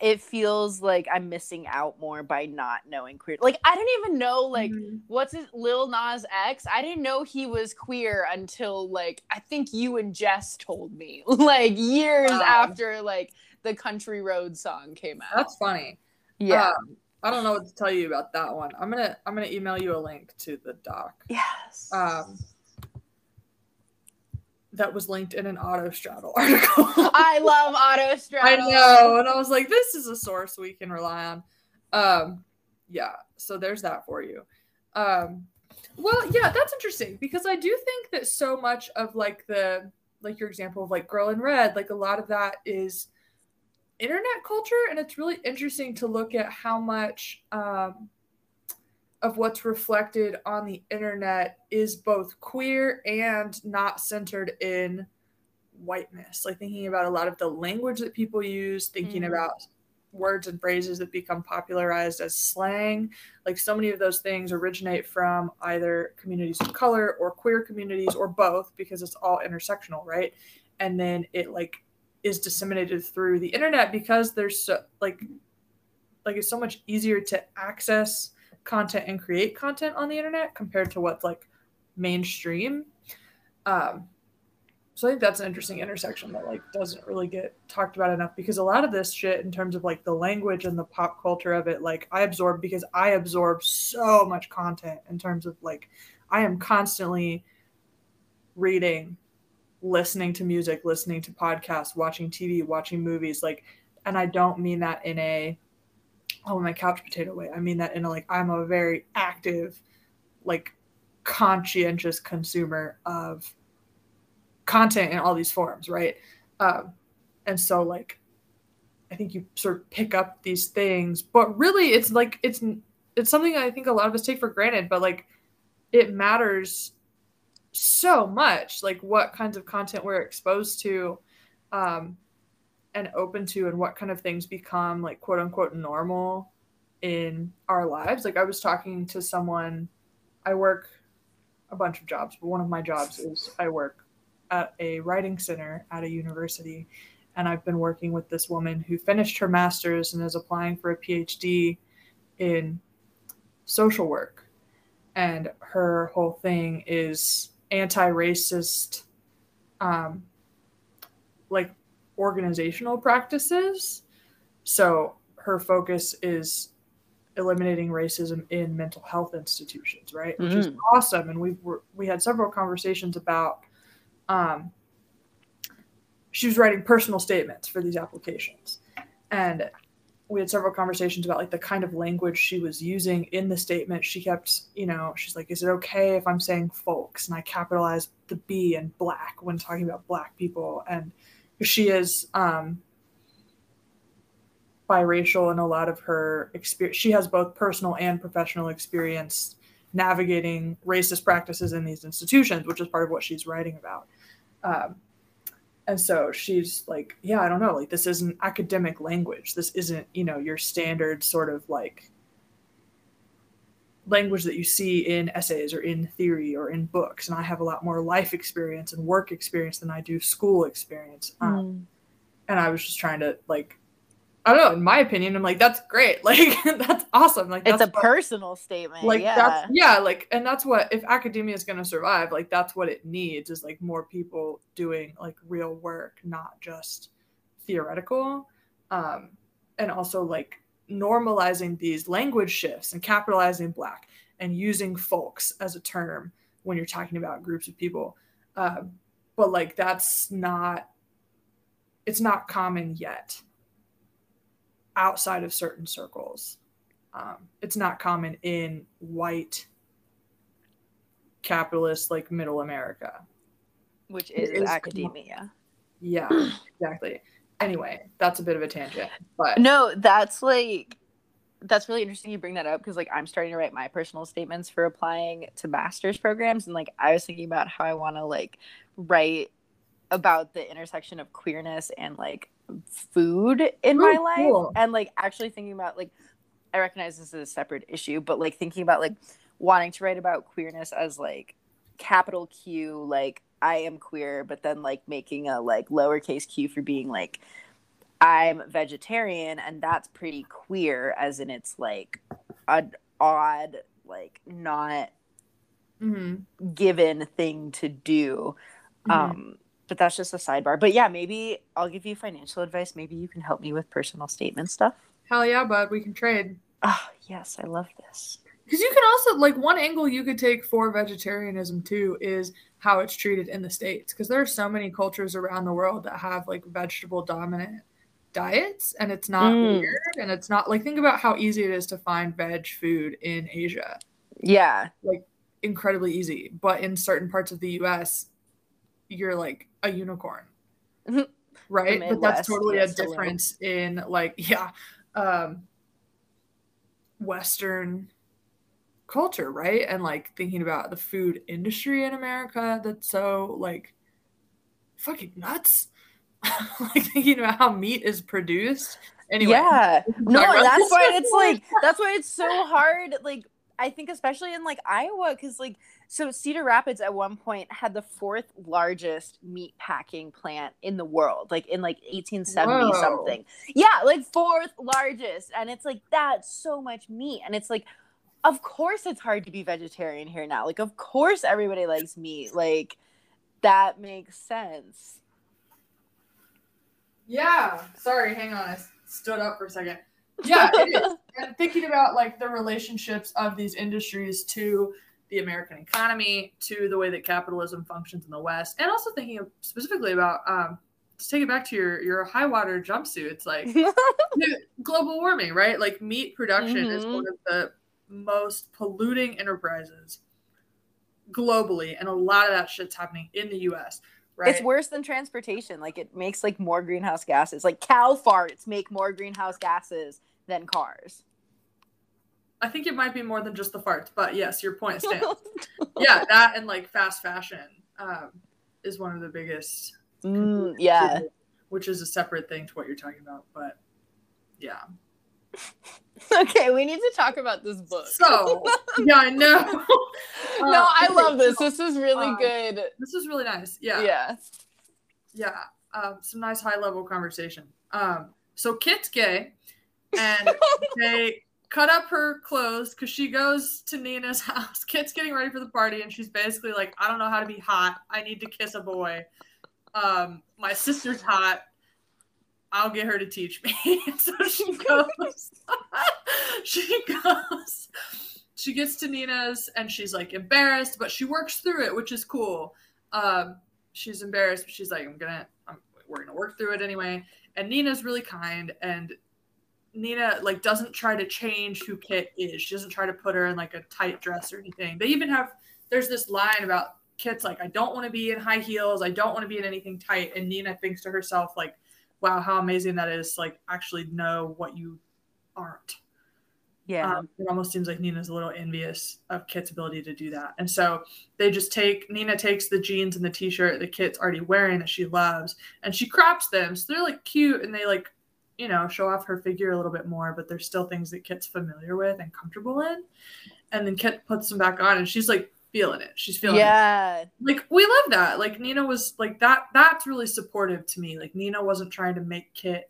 it feels like I'm missing out more by not knowing queer. Like I didn't even know like Mhm. what's his Lil Nas X. I didn't know he was queer until like I think you and Jess told me like years Wow. after like the Country Road song came out. That's funny. yeah. Um, I don't know what to tell you about that one. I'm gonna I'm gonna email you a link to the doc yes. um, that was linked in an Autostraddle article. I love Autostraddle. I know, and I was like, this is a source we can rely on. Um, yeah, so there's that for you. Um, well, yeah, that's interesting because I do think that so much of like the like your example of like Girl in Red, like a lot of that is internet culture, and it's really interesting to look at how much um, of what's reflected on the internet is both queer and not centered in whiteness. Like thinking about a lot of the language that people use, thinking Mhm. about words and phrases that become popularized as slang. Like so many of those things originate from either communities of color or queer communities or both because it's all intersectional, right? And then it like is disseminated through the internet because there's so like like it's so much easier to access content and create content on the internet compared to what's like mainstream. Um, so I think that's an interesting intersection that like doesn't really get talked about enough because a lot of this shit in terms of like the language and the pop culture of it, like I absorb because I absorb so much content in terms of like I am constantly reading, listening to music, listening to podcasts, watching TV, watching movies, like and I don't mean that in a oh my couch potato way. I mean that in a like I'm a very active, like conscientious consumer of content in all these forms, right? Um, and so like I think you sort of pick up these things, but really it's like it's it's something I think a lot of us take for granted, but like it matters so much like what kinds of content we're exposed to um and open to and what kind of things become like quote unquote normal in our lives. Like i was talking to someone i work a bunch of jobs but one of my jobs is i work at a writing center at a university and i've been working with this woman who finished her master's and is applying for a phd in social work. And her whole thing is anti-racist um like organizational practices. So her focus is eliminating racism in mental health institutions right? Which is Mhm. awesome. And we were we had several conversations about um she was writing personal statements for these applications. And we had several conversations about like the kind of language she was using in the statement. She kept you know she's like is it okay if i'm saying folks and i capitalize the b and black when talking about black people? And she is um biracial in a lot of her experience she has both personal and professional experience navigating racist practices in these institutions which is part of what she's writing about. Um, and so she's like yeah i don't know like this isn't academic language. This isn't you know your standard sort of like language that you see in essays or in theory or in books and i have a lot more life experience and work experience than i do school experience um, Mm. and i was just trying to like i don't know in my opinion i'm like that's great like that's awesome like It's a what- personal statement. like yeah. that's yeah like and that's what if academia is going to survive like that's what it needs is like more people doing like real work not just theoretical um and also like normalizing these language shifts and capitalizing black and using folks as a term when you're talking about groups of people. Um but like that's not it's not common yet outside of certain circles. Um, it's not common in white capitalist like middle america. Which is, is academia. yeah exactly anyway that's a bit of a tangent but No, that's like that's really interesting you bring that up because like I'm starting to write my personal statements for applying to master's programs and like I was thinking about how I want to like write about the intersection of queerness and like food in my life cool. and like actually thinking about like I recognize this is a separate issue but like thinking about like wanting to write about queerness as like capital Q like I am queer but then like making a like lowercase q for being like I'm vegetarian and that's pretty queer as in it's like an odd like not Mm-hmm. given thing to do. Mhm. Um but that's just a sidebar. But yeah, maybe I'll give you financial advice. Maybe you can help me with personal statement stuff. Hell yeah, bud. We can trade. Oh, yes, I love this. Because you can also like one angle you could take for vegetarianism too is how it's treated in the states. Because there are so many cultures around the world that have like vegetable dominant diets, and it's not Mm. weird, and it's not like think about how easy it is to find veg food in Asia. Yeah. Like incredibly easy, but in certain parts of the U.S., you're like a unicorn, Mhm. right? But that's totally yes, a difference in like yeah, um, Western culture, right? And like thinking about the food industry in America that's so like fucking nuts. like thinking about how meat is produced. Anyway, Yeah. No, that's why it's like that's why it's so hard. Like I think especially in like Iowa, because like so Cedar Rapids at one point had the fourth largest meat packing plant in the world, like in like 1870 Whoa. something. Yeah, like fourth largest. And it's like that's so much meat. And it's like, of course it's hard to be vegetarian here now. Like, of course everybody likes meat. Like that makes sense. Yeah. Sorry, hang on. I stood up for a second. Yeah, it is. and thinking about like the relationships of these industries to the American economy, to the way that capitalism functions in the West, and also thinking specifically about um, to take it back to your your high water jumpsuit. It's like global warming, right? Like meat production is Mhm. one of the most polluting enterprises globally, and a lot of that shit's happening in the U.S. Right? It's worse than transportation. Like it makes like more greenhouse gases. Like cow farts make more greenhouse gases than cars. I think it might be more than just the farts, but yes, your point stands. yeah, that and like fast fashion um, is one of the biggest. Mm, yeah. Which is a separate thing to what you're talking about, but yeah. Okay, we need to talk about this book. So yeah, I know. no, Uh, I love this. This is really um, good. This is really nice. Yeah, Yeah. yeah. Um, some nice high level conversation. Um, so Kit's gay, and they cut up her clothes because she goes to Nina's house. Kit's getting ready for the party, and she's basically like, "I don't know how to be hot. I need to kiss a boy. Um, my sister's hot. I'll get her to teach me." so she goes. She goes. She gets to Nina's, and she's like embarrassed, but she works through it, which is cool. Um, she's embarrassed, but she's like, "I'm gonna, I'm, we're gonna work through it anyway." And Nina's really kind, and Nina like doesn't try to change who Kit is. She doesn't try to put her in like a tight dress or anything. They even have there's this line about Kit's like, I don't want to be in high heels. I don't want to be in anything tight. And Nina thinks to herself like, wow, how amazing that is. Like actually know what you aren't. Yeah. Um, it almost seems like Nina's a little envious of Kit's ability to do that. And so they just take Nina takes the jeans and the t-shirt that Kit's already wearing that she loves and she crops them. So they're like cute and they like, you know, show off her figure a little bit more, but there's still things that Kit's familiar with and comfortable in. And then Kit puts them back on and she's like feeling it. She's feeling it yeah. like we love that like nina was like that that's really supportive to me like nina wasn't trying to make kit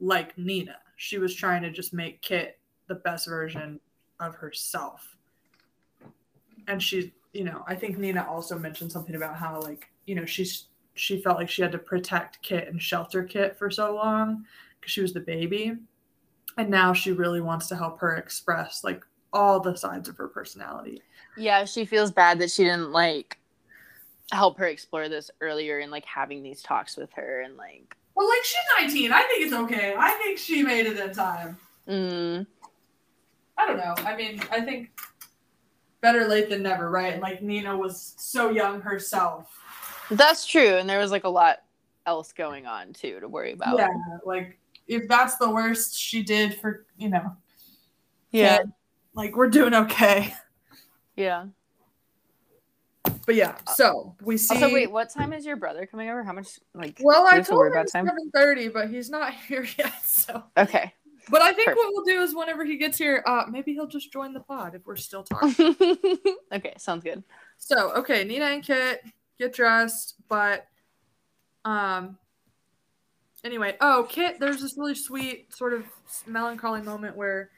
like nina she was trying to just make kit the best version of herself and she you know i think nina also mentioned something about how like you know she's she felt like she had to protect kit and shelter kit for so long because she was the baby and now she really wants to help her express like all the sides of her personality Yeah, she feels bad that she didn't like help her explore this earlier and like having these talks with her and like Well, like she's 19. I think it's okay. I think she made it in time. mm, I don't know. I mean, I think better late than never, right? Like Nina was so young herself. that's true and there was like a lot else going on too to worry about. Yeah, like if that's the worst she did for, you know, Yeah. like we're doing okay. Yeah. But yeah, so we uh, see. Also, wait, what time is your brother coming over? How much like well, I to told worry him seven thirty, but he's not here yet. So, Okay. But I think Perfect. what we'll do is whenever he gets here, uh, maybe he'll just join the pod if we're still talking. okay, sounds good. So, okay, Nina and Kit get dressed, but um anyway, oh, Kit, there's this really sweet sort of melancholy moment where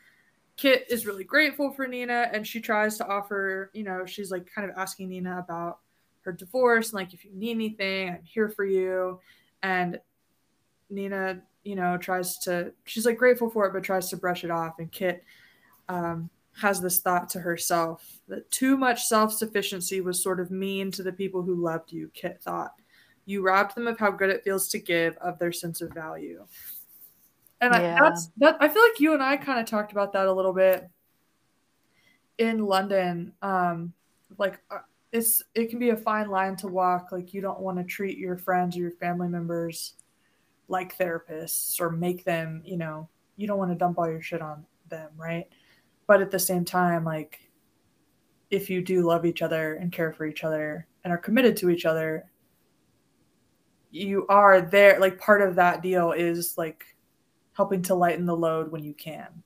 Kit is really grateful for Nina and she tries to offer, you know, she's like kind of asking Nina about her divorce and like if you need anything, I'm here for you. And Nina, you know, tries to she's like grateful for it, but tries to brush it off. And Kit um, has this thought to herself that too much self-sufficiency was sort of mean to the people who loved you, Kit thought. You robbed them of how good it feels to give, of their sense of value. And yeah. I, that's that. I feel like you and I kind of talked about that a little bit in London. Um, like uh, it's it can be a fine line to walk. Like you don't want to treat your friends or your family members like therapists or make them, you know, you don't want to dump all your shit on them, right? But at the same time, like if you do love each other and care for each other and are committed to each other, you are there. Like part of that deal is like helping to lighten the load when you can.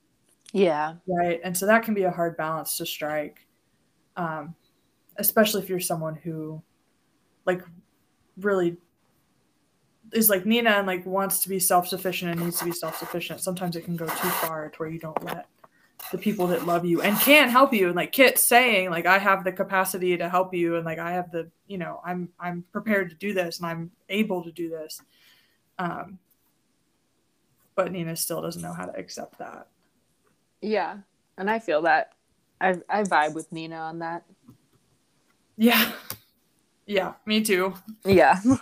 Yeah. Right. And so that can be a hard balance to strike. Um, especially if you're someone who like really is like Nina and like wants to be self-sufficient and needs to be self-sufficient. Sometimes it can go too far to where you don't let the people that love you and can help you and like Kit saying like I have the capacity to help you and like I have the you know I'm I'm prepared to do this and I'm able to do this. Um but Nina still doesn't know how to accept that. Yeah, and I feel that. I I vibe with Nina on that. Yeah. Yeah, me too. Yeah.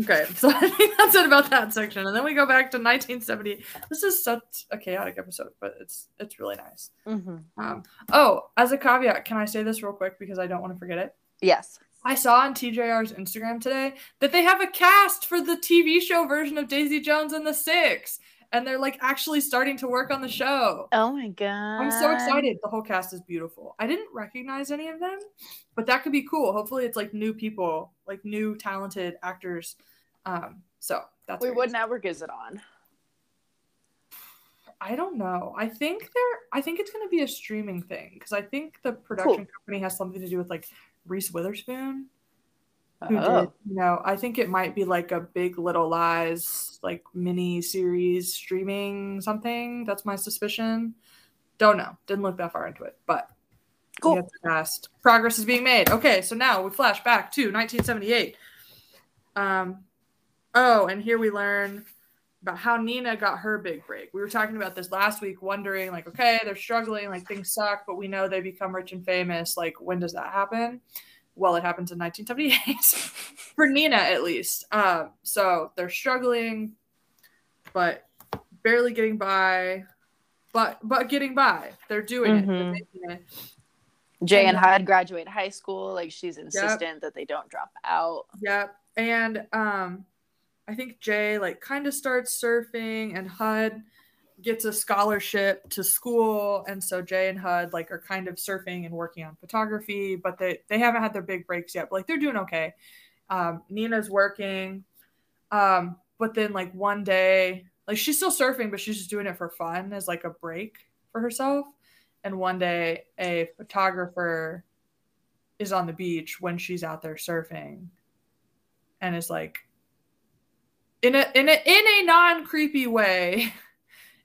okay, so I think that's it about that section, and then we go back to 1970. This is such a chaotic episode, but it's it's really nice. Mm-hmm. Um, oh, as a caveat, can I say this real quick because I don't want to forget it? Yes. I saw on TJR's Instagram today that they have a cast for the TV show version of Daisy Jones and the Six. And they're like actually starting to work on the show. Oh my god. I'm so excited. The whole cast is beautiful. I didn't recognize any of them, but that could be cool. Hopefully it's like new people, like new talented actors. Um, so that's Wait, what network is it on? I don't know. I think they're I think it's gonna be a streaming thing because I think the production cool. company has something to do with like Reese Witherspoon. Who oh. did, you know, I think it might be like a big little lies, like mini series streaming something. That's my suspicion. Don't know. Didn't look that far into it, but cool. Fast. Progress is being made. Okay, so now we flash back to 1978. Um, oh, and here we learn about how Nina got her big break. We were talking about this last week, wondering like, okay, they're struggling, like things suck, but we know they become rich and famous. Like, when does that happen? Well, it happens in 1978 for Nina, at least. Um, so they're struggling, but barely getting by, but but getting by. They're doing mm-hmm. it. it. Jay and, and Hud graduate high school. Like she's insistent yep. that they don't drop out. Yep. And um I think Jay like kind of starts surfing and Hud gets a scholarship to school and so Jay and Hud like are kind of surfing and working on photography but they they haven't had their big breaks yet but like they're doing okay. Um, Nina's working um, but then like one day like she's still surfing but she's just doing it for fun as like a break for herself. And one day a photographer is on the beach when she's out there surfing and is like in a in a in a non creepy way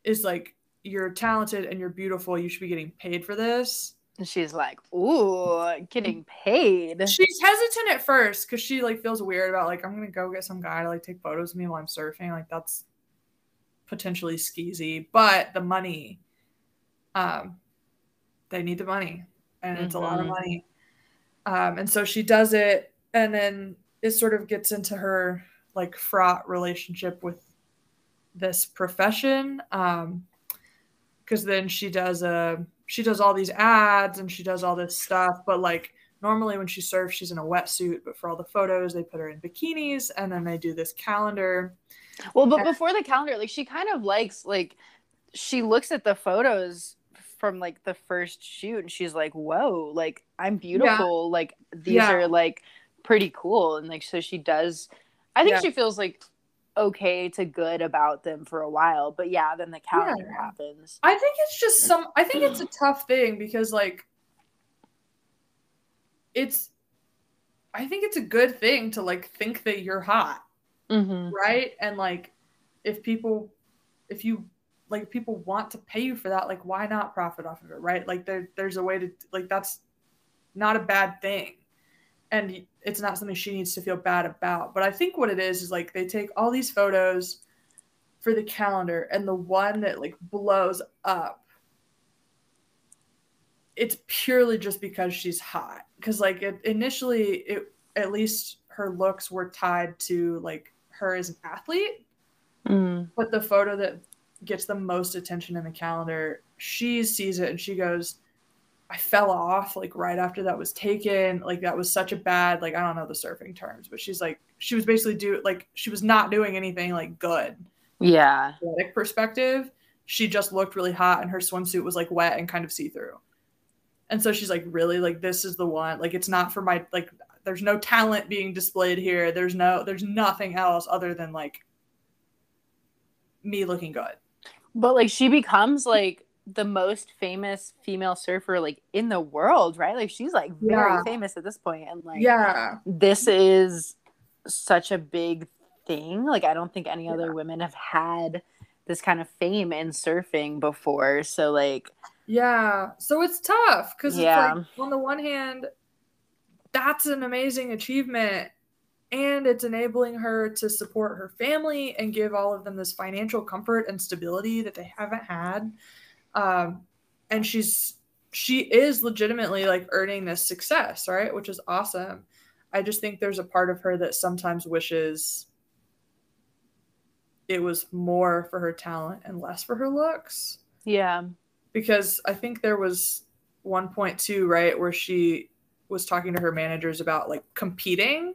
is like you're talented and you're beautiful. You should be getting paid for this. And she's like, "Ooh, getting paid." She's hesitant at first because she like feels weird about like I'm gonna go get some guy to like take photos of me while I'm surfing. Like that's potentially skeezy, but the money, um, they need the money, and it's mm-hmm. a lot of mm-hmm. money. Um, and so she does it, and then it sort of gets into her like fraught relationship with this profession um because then she does a she does all these ads and she does all this stuff but like normally when she surfs she's in a wetsuit but for all the photos they put her in bikinis and then they do this calendar well but and- before the calendar like she kind of likes like she looks at the photos from like the first shoot and she's like whoa like i'm beautiful yeah. like these yeah. are like pretty cool and like so she does I think yeah. she feels like okay to good about them for a while, but yeah, then the calendar yeah. happens. I think it's just some. I think it's a tough thing because like it's. I think it's a good thing to like think that you're hot, mm-hmm. right? And like if people if you like people want to pay you for that like why not profit off of it right like there there's a way to like that's not a bad thing and it's not something she needs to feel bad about. But i think what it is is like they take all these photos for the calendar and the one that like blows up it's purely just because she's hot. Because like it, initially it at least her looks were tied to like her as an athlete. Mm. but the photo that gets the most attention in the calendar she sees it and she goes i fell off like right after that was taken. Like that was such a bad like i don't know the surfing terms but she's like she was basically do like she was not doing anything like good. Yeah. athletic perspective she just looked really hot and her swimsuit was like wet and kind of see-through. And so she's like really? Like this is the one? Like it's not for my like there's no talent being displayed here. There's no there's nothing else other than like me looking good. But like she becomes like the most famous female surfer like in the world, right? Like she's like very Yeah. famous at this point and like yeah this is such a big thing. Like I don't think any other women have had this kind of fame in surfing before. So like yeah so it's tough because Yeah. like on the one hand that's an amazing achievement and it's enabling her to support her family and give all of them this financial comfort and stability that they haven't had um, and she's she is legitimately like earning this success right? Which is awesome. I just think there's a part of her that sometimes wishes it was more for her talent and less for her looks. Yeah. because I think there was 1.2 right where she was talking to her managers about like competing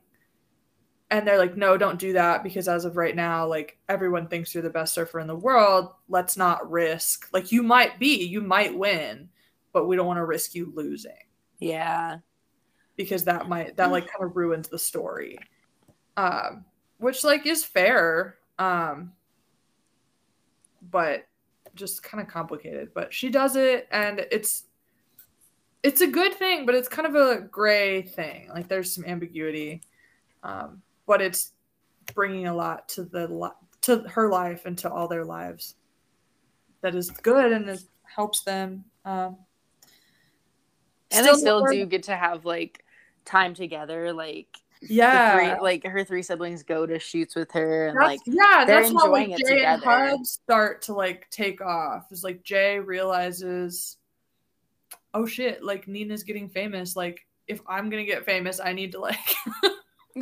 and they're like no don't do that because as of right now like everyone thinks you're the best surfer in the world. Let's not risk like you might be you might win but we don't want to risk you losing. Yeah. because that might that like kind of ruins the story. Um which like is fair um but just kind of complicated but she does it and it's it's a good thing but it's kind of a gray thing. Like there's some ambiguity um but it's bringing a lot to the li- to her life and to all their lives that is good and it helps them um And they still do get to have like time together like yeah three, like her three siblings go to shoots with her and That's, like yeah, they're that's how like enjoying it Jay and together. Start to like take off. Is like Jay realizes, oh shit, like Nina's getting famous. Like if I'm gonna get famous, I need to like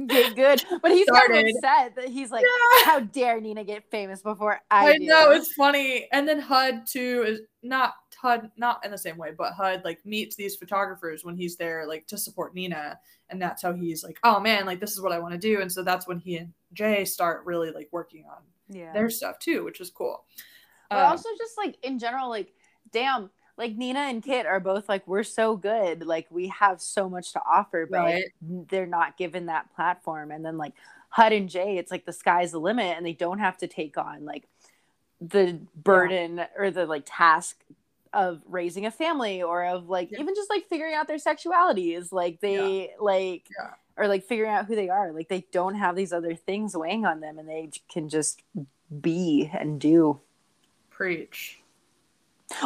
get good. But he's kind of upset that he's like, Yeah. how dare Nina get famous before I, I do? know it's funny. And then Hud too is not Hud not in the same way, but Hud like meets these photographers when he's there like to support Nina, and that's how he's like, oh man, like this is what I want to do. And so that's when he and Jay start really like working on yeah. their stuff too, which is cool. But Um, also just like in general, like damn, like Nina and Kit are both like we're so good, like we have so much to offer, but like, they're not given that platform. And then like Hud and Jay, it's like the sky's the limit, and they don't have to take on like the burden or the like task of raising a family or of like Yeah. even just like figuring out their sexualities like they like Yeah. or like figuring out who they are like they don't have these other things weighing on them and they can just be and do preach.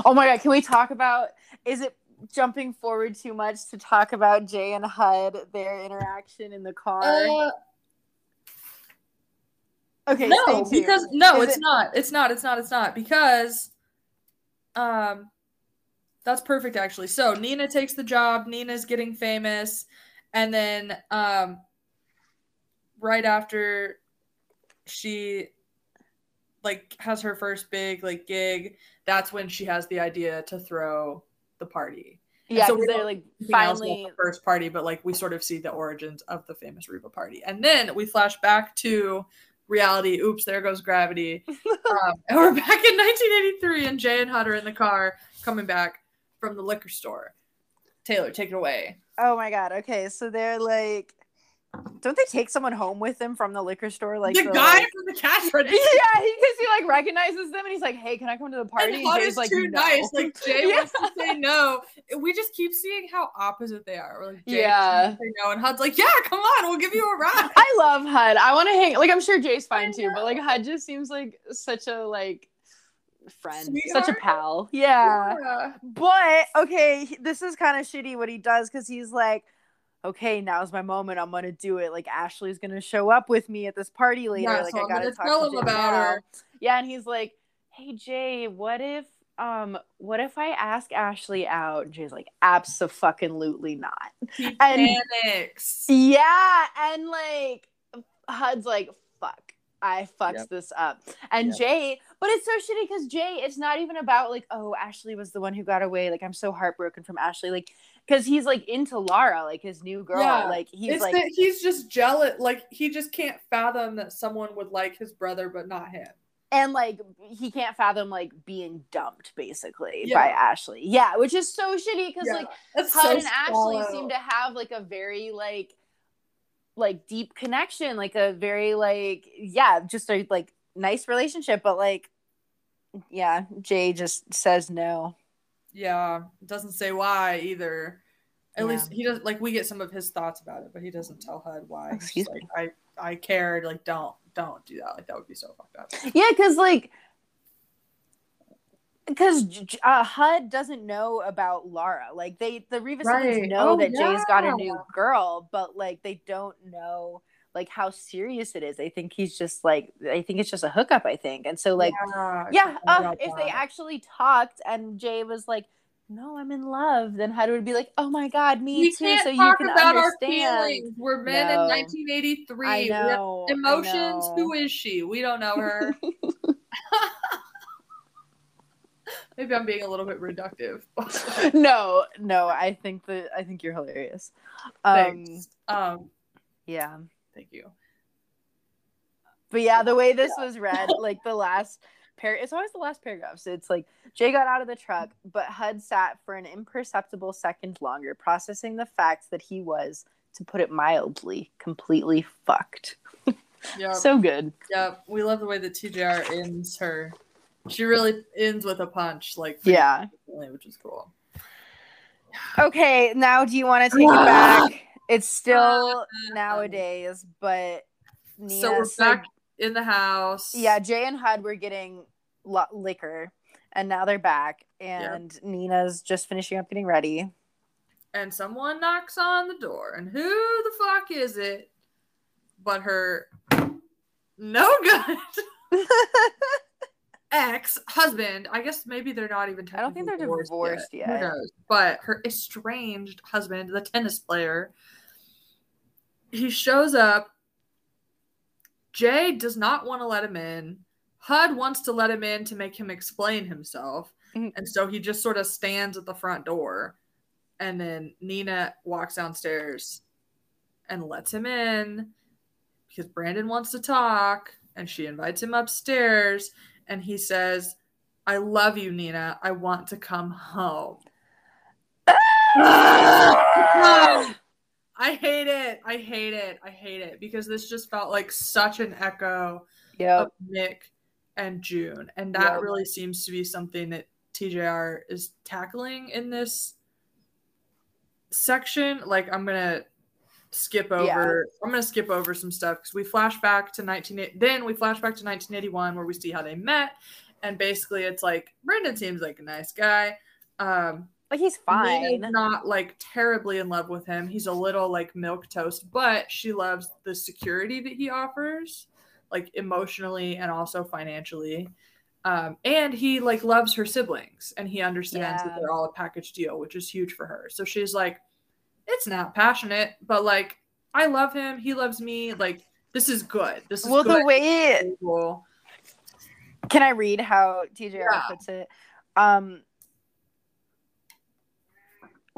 Oh my god can we talk about is it jumping forward too much to talk about jay and hud their interaction in the car Uh, okay no, because no, Is it's it- not. It's not. It's not. It's not because, um, that's perfect actually. So Nina takes the job. Nina's getting famous, and then um, right after she like has her first big like gig, that's when she has the idea to throw the party. yeah so they're like Anything else about finally the first party, but like we sort of see the origins of the famous Riva party, and then we flash back to reality. Oops, there goes gravity. um, and we're back in 1983, and Jay and are in the car coming back from the liquor store. Taylor, take it away. Oh my god. Okay, so they're like don't they take someone home with them from the liquor store? Like the, the, guy like- from the cash register. yeah, because he like recognizes them and he's like, "Hey, can I come to the party?" And Hud Jay's like, too "No." nice. Like Jay Yeah. wants to say no. We just keep seeing how opposite they are. We're like, Jay Yeah. wants to say no, and Hud's like, yeah, come on, we'll give you a ride. I love Hud. I want to hang. Like, I'm sure Jay's fine too, but like Hud just seems like such a like friend, such a pal. Yeah. Yeah. But okay, this is kind of shitty what he does because he's like, okay, now's my moment. I'm gonna do it. Like Ashley's gonna show up with me at this party later. Yeah, like so I gotta talk tell to him about now. her. Yeah, and he's like, hey Jay, what if um what if I ask Ashley out? And Jay's like, absolutely not. He And- panics. Yeah, and like Hud's like, fuck, I fucked Yep. this up. And Yep. Jay, but it's so shitty because Jay, it's not even about like, oh, Ashley was the one who got away. Like, I'm so heartbroken from Ashley. Like, because he's like into Lara, like his new girl. Yeah. Like, he's it's like, that he's just jealous. Like he just can't fathom that someone would like his brother, but not him. and like, he can't fathom like being dumped basically Yeah. by Ashley. Yeah, which is so shitty because Yeah, like, that's Hud so and Ashley seem to have like a very like like deep connection, like a very like yeah, just a like nice relationship, but like yeah, Jay just says no. Yeah, doesn't say why either. At Yeah. least he does. Like we get some of his thoughts about it, but he doesn't tell HUD why. Excuse like, I I cared. Like don't don't do that. Like that would be so fucked up. Yeah, because like because uh, HUD doesn't know about Lara. Like they the Rivas Right. know Oh, that Jay's got a new girl, but like they don't know like how serious it is. I think he's just like I think it's just a hookup. I think, and so like yeah, yeah, uh, about if they actually talked and Jay was like, "No, I'm in love," then Hud would be like, "Oh my god, me we too." can't So you talk can about our understand. feelings. We're men No. in 1983. I We have know emotions. Who is she? We don't know her. Maybe I'm being a little bit reductive. no, no, I think that I think you're hilarious. Um, Thanks. Um, yeah, thank you. but yeah, the way this was read, like the last par it's always the last paragraph. So it's like Jay got out of the truck, but Hud sat for an imperceptible second longer, processing the fact that he was, to put it mildly, completely fucked. Yeah. So good. Yeah, we love the way that TJR ends her. She really ends with a punch, like Yeah. which is cool. Okay, now do you want to take it back? It's still Uh, nowadays, but Nina, so we're back in the house. yeah, Jay and Hud were getting lo- liquor, and now they're back, and Nina's just finishing up getting ready. and someone knocks on the door, and who the fuck is it? But her no good ex husband. I guess maybe they're not even. I don't think they're divorced yet. Who knows? But her estranged husband, the tennis player, he shows up. Jay does not want to let him in. HUD wants to let him in to make him explain himself. Mhm. And so he just sort of stands at the front door. And then Nina walks downstairs and lets him in because Brandon wants to talk. And she invites him upstairs. And he says, I love you, Nina. I want to come home. I hate it. I hate it. I hate it because this just felt like such an echo Yep. of Mick and June. And that Yep. really seems to be something that TJR is tackling in this section. Like I'm gonna skip over Yeah. I'm gonna skip over some stuff because we flash back to 19 then we flash back to 1981 where we see how they met. And basically it's like Brendan seems like a nice guy. Um Like he's Nina's fine. not like terribly in love with him. He's a little like milk toast, but she loves the security that he offers, like emotionally and also financially. Um, and he like loves her siblings, and he understands that they're all a package deal, which is huge for her. So she's like, it's not passionate, but like I love him. He loves me. Like this is good. This is Well, good. the way Cool. can I read how TJR Yeah. puts it? Um,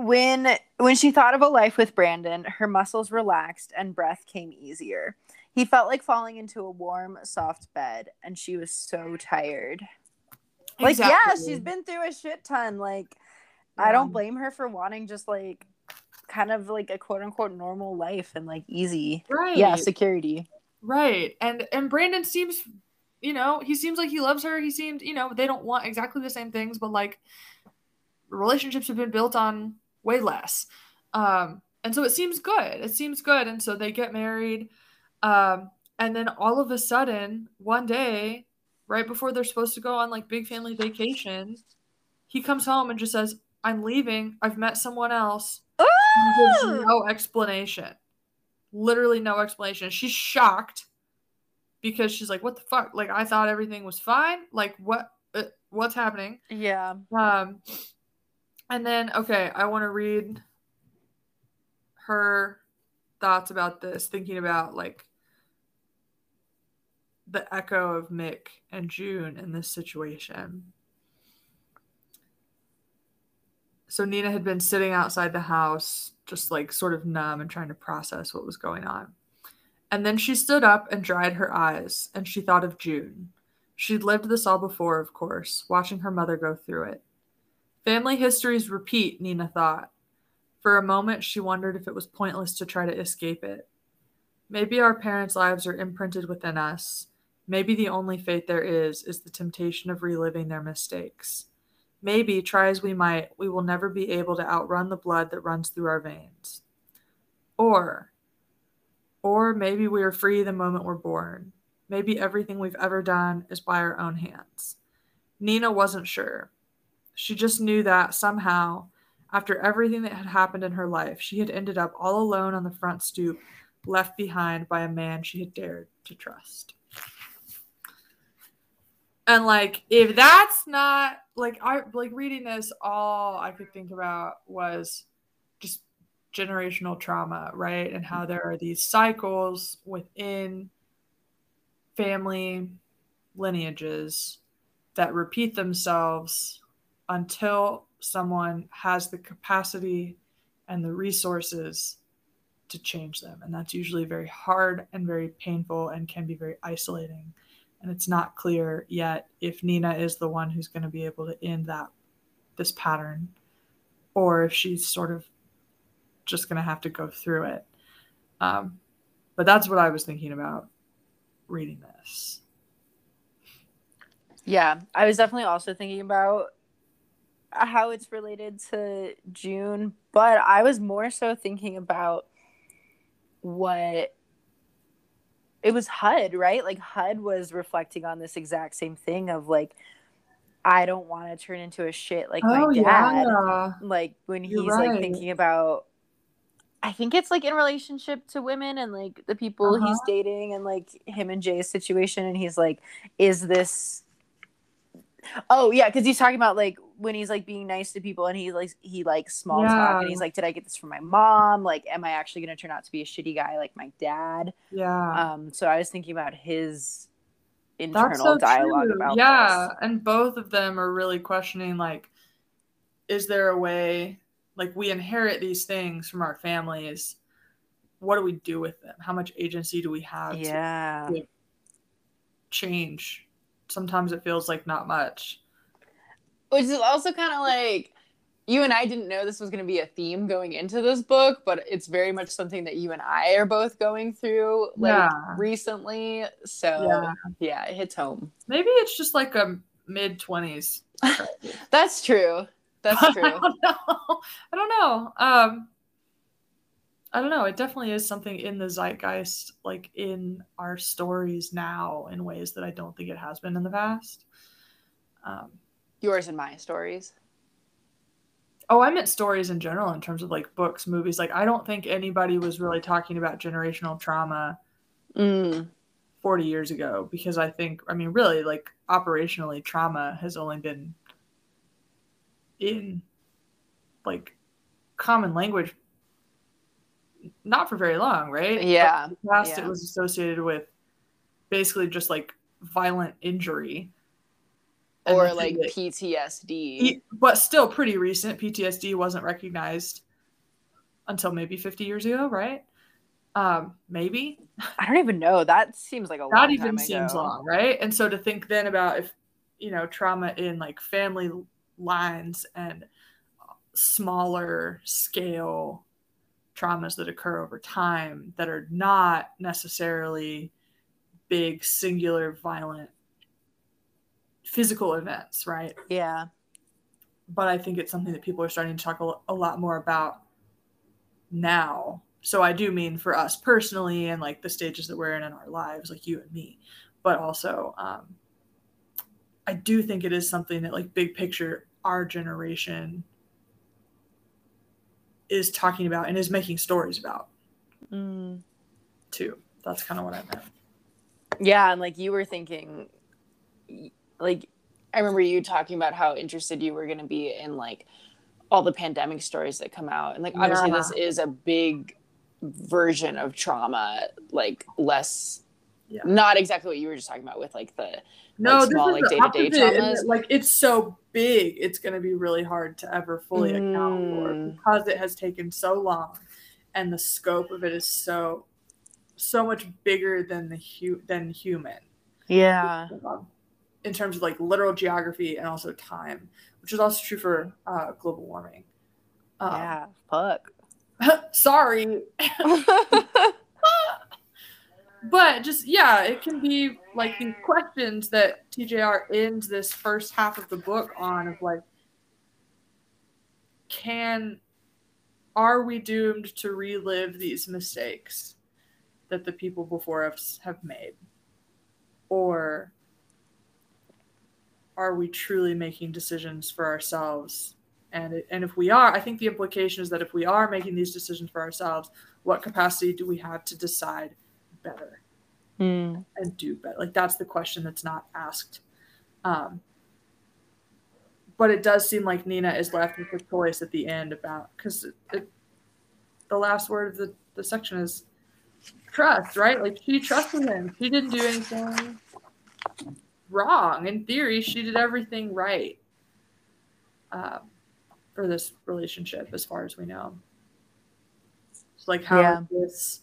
when when she thought of a life with Brandon, her muscles relaxed and breath came easier. He felt like falling into a warm, soft bed, and she was so tired. Like, yeah, she's been through a shit ton. Like, Yeah. I don't blame her for wanting just like kind of like a quote unquote normal life and like easy. Right. Yeah, security. Right. And and Brandon seems you know, he seems like he loves her. He seemed, you know, they don't want exactly the same things, but like relationships have been built on way less. Um and so it seems good. It seems good and so they get married. Um and then all of a sudden, one day, right before they're supposed to go on like big family vacation, he comes home and just says, "I'm leaving. I've met someone else." Gives no explanation. Literally no explanation. She's shocked because she's like, "What the fuck? Like I thought everything was fine. Like what? Uh, what's happening?" Yeah. Um, and then okay, I want to read her thoughts about this, thinking about like the echo of Mick and June in this situation. So Nina had been sitting outside the house, just like sort of numb and trying to process what was going on. And then she stood up and dried her eyes, and she thought of June. She'd lived this all before, of course, watching her mother go through it. Family histories repeat, Nina thought. For a moment, she wondered if it was pointless to try to escape it. Maybe our parents' lives are imprinted within us. Maybe the only fate there is is the temptation of reliving their mistakes. Maybe, try as we might, we will never be able to outrun the blood that runs through our veins. Or, or maybe we are free the moment we're born. Maybe everything we've ever done is by our own hands. Nina wasn't sure. She just knew that somehow, after everything that had happened in her life, she had ended up all alone on the front stoop, left behind by a man she had dared to trust. And like, if that's not like I like reading this, all I could think about was just generational trauma, right? And how there are these cycles within family lineages that repeat themselves until someone has the capacity and the resources to change them. And that's usually very hard and very painful and can be very isolating and it's not clear yet if Nina is the one who's going to be able to end that this pattern or if she's sort of just going to have to go through it. Um, but that's what I was thinking about reading this. Yeah, I was definitely also thinking about how it's related to June, but I was more so thinking about what it was HUD, right? Like HUD was reflecting on this exact same thing of like, I don't want to turn into a shit like oh, my dad. Yeah. Like when You're he's right. like thinking about I think it's like in relationship to women and like the people uh-huh. he's dating and like him and Jay's situation and he's like, is this Oh yeah, because he's talking about like when he's like being nice to people and he like he like small yeah. talk and he's like, Did I get this from my mom? Like, am I actually gonna turn out to be a shitty guy like my dad? Yeah. Um, so I was thinking about his internal so dialogue true. about Yeah, this. and both of them are really questioning like, is there a way like we inherit these things from our families? What do we do with them? How much agency do we have yeah. to, to change sometimes it feels like not much. Which is also kind of like you and I didn't know this was going to be a theme going into this book, but it's very much something that you and I are both going through like yeah. recently. So yeah. yeah, it hits home. Maybe it's just like a mid 20s. That's true. That's true. I don't know. I don't know. Um I don't know. It definitely is something in the zeitgeist, like in our stories now, in ways that I don't think it has been in the past. Um, Yours and my stories. Oh, I meant stories in general in terms of like books, movies. Like, I don't think anybody was really talking about generational trauma mm. 40 years ago because I think, I mean, really, like operationally, trauma has only been in like common language not for very long, right? Yeah. But past yeah. it was associated with basically just like violent injury. Or like PTSD. But still pretty recent. PTSD wasn't recognized until maybe 50 years ago, right? Um, maybe. I don't even know. That seems like a that even seems long, right? And so to think then about if you know trauma in like family lines and smaller scale traumas that occur over time that are not necessarily big, singular, violent physical events, right? Yeah. But I think it's something that people are starting to talk a, a lot more about now. So I do mean for us personally and like the stages that we're in in our lives, like you and me, but also um, I do think it is something that like big picture our generation is talking about and is making stories about Mm. too. That's kind of what I meant. Yeah, and like you were thinking, like I remember you talking about how interested you were going to be in like all the pandemic stories that come out, and like obviously Yeah. this is a big version of trauma, like less, Yeah. not exactly what you were just talking about with like the No, like, small, like, the day-to-day opposite, traumas. Like it's so big, it's going to be really hard to ever fully account for Mm. because it has taken so long, and the scope of it is so, so much bigger than the hu- than human. yeah, in terms of like literal geography and also time, which is also true for uh, global warming. Um, yeah, fuck. sorry, but just yeah, it can be like these questions that TJR ends this first half of the book on of like, can are we doomed to relive these mistakes that the people before us have made, or are we truly making decisions for ourselves? And it, and if we are, I think the implication is that if we are making these decisions for ourselves, what capacity do we have to decide better Mm. and do better? Like that's the question that's not asked. Um, but it does seem like Nina is left with a choice at the end about because the last word of the, the section is trust, right? Like she trusted him. She didn't do anything wrong. In theory, she did everything right um, for this relationship, as far as we know. It's like how Yeah. is this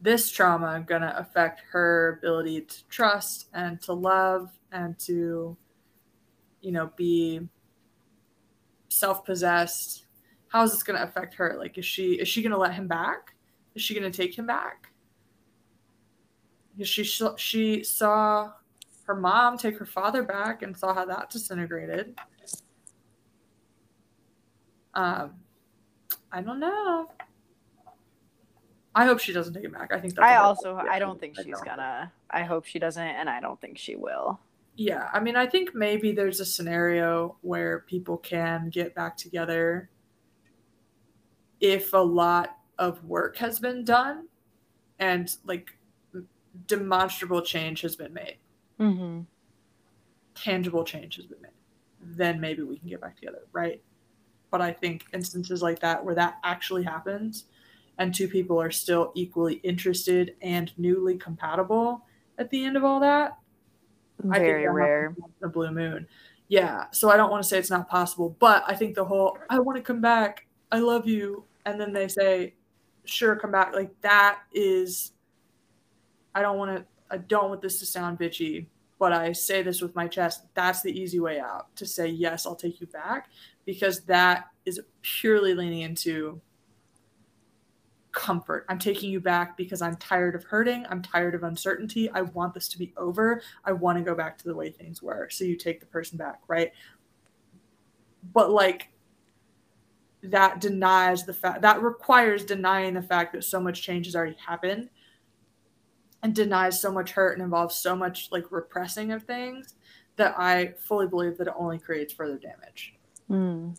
this trauma gonna affect her ability to trust and to love and to, you know, be self-possessed? How is this gonna affect her? Like, is she is she gonna let him back? Is she gonna take him back? Because she sh- she saw her mom take her father back and saw how that disintegrated. Um, I don't know. I hope she doesn't take it back. I think that's I also I don't think I she's don't. gonna. I hope she doesn't, and I don't think she will. Yeah, I mean, I think maybe there's a scenario where people can get back together if a lot of work has been done and like demonstrable change has been made, Mm-hmm. tangible change has been made. Then maybe we can get back together, right? But I think instances like that where that actually happens and two people are still equally interested and newly compatible at the end of all that, I Very rare. happens once in a blue moon. Yeah. So I don't want to say it's not possible, but I think the whole I want to come back. I love you. And then they say, sure, come back. Like that is I don't want to I don't want this to sound bitchy, but I say this with my chest. That's the easy way out to say, yes, I'll take you back because that is purely leaning into comfort. I'm taking you back because I'm tired of hurting. I'm tired of uncertainty. I want this to be over. I want to go back to the way things were. So you take the person back, right? But like that denies the fact that requires denying the fact that so much change has already happened and denies so much hurt and involves so much like repressing of things that I fully believe that it only creates further damage. Mm.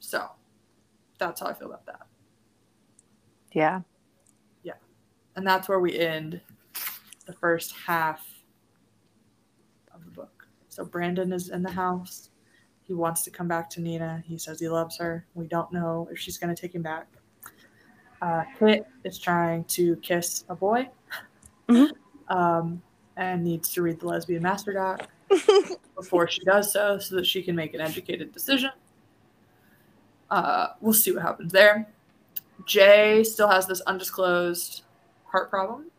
So that's how I feel about that. Yeah. Yeah. And that's where we end the first half of the book. So Brandon is in the house. He wants to come back to Nina. He says he loves her. We don't know if she's going to take him back. Uh, Kit is trying to kiss a boy Mhm. um, and needs to read the lesbian master doc before she does so so that she can make an educated decision. Uh, we'll see what happens there. Jay still has this undisclosed heart problem.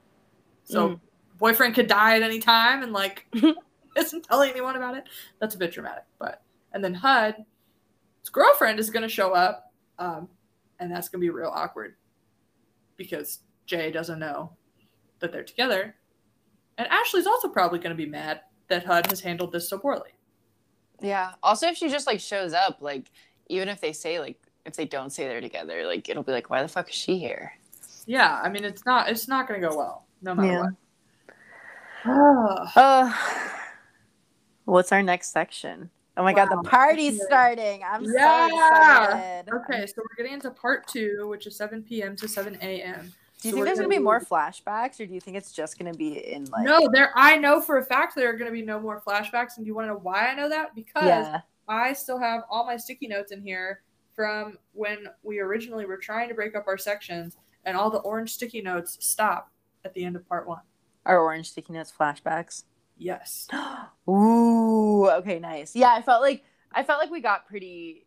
So Mm. boyfriend could die at any time and like isn't telling anyone about it. That's a bit dramatic. But and then HUD, his girlfriend is gonna show up. Um, and that's gonna be real awkward because Jay doesn't know that they're together, and Ashley's also probably gonna be mad that HUD has handled this so poorly. Yeah. Also, if she just like shows up, like even if they say like if they don't say they're together, like it'll be like, why the fuck is she here? Yeah, I mean it's not it's not gonna go well no matter Yeah. what. Ah. Uh, what's our next section? Oh my god, the party's starting. I'm Yeah. so excited. Okay, so we're getting into part two, which is 7 p.m. to 7 a.m. Do you So think there's gonna gonna be more flashbacks, or do you think it's just gonna be in like? No, there. I know for a fact there are going to be no more flashbacks. And do you want to know why I know that? Because Yeah. I still have all my sticky notes in here from when we originally were trying to break up our sections, and all the orange sticky notes stop at the end of part one. Our orange sticky notes flashbacks. Yes. Ooh, okay, nice. Yeah, I felt like I felt like we got pretty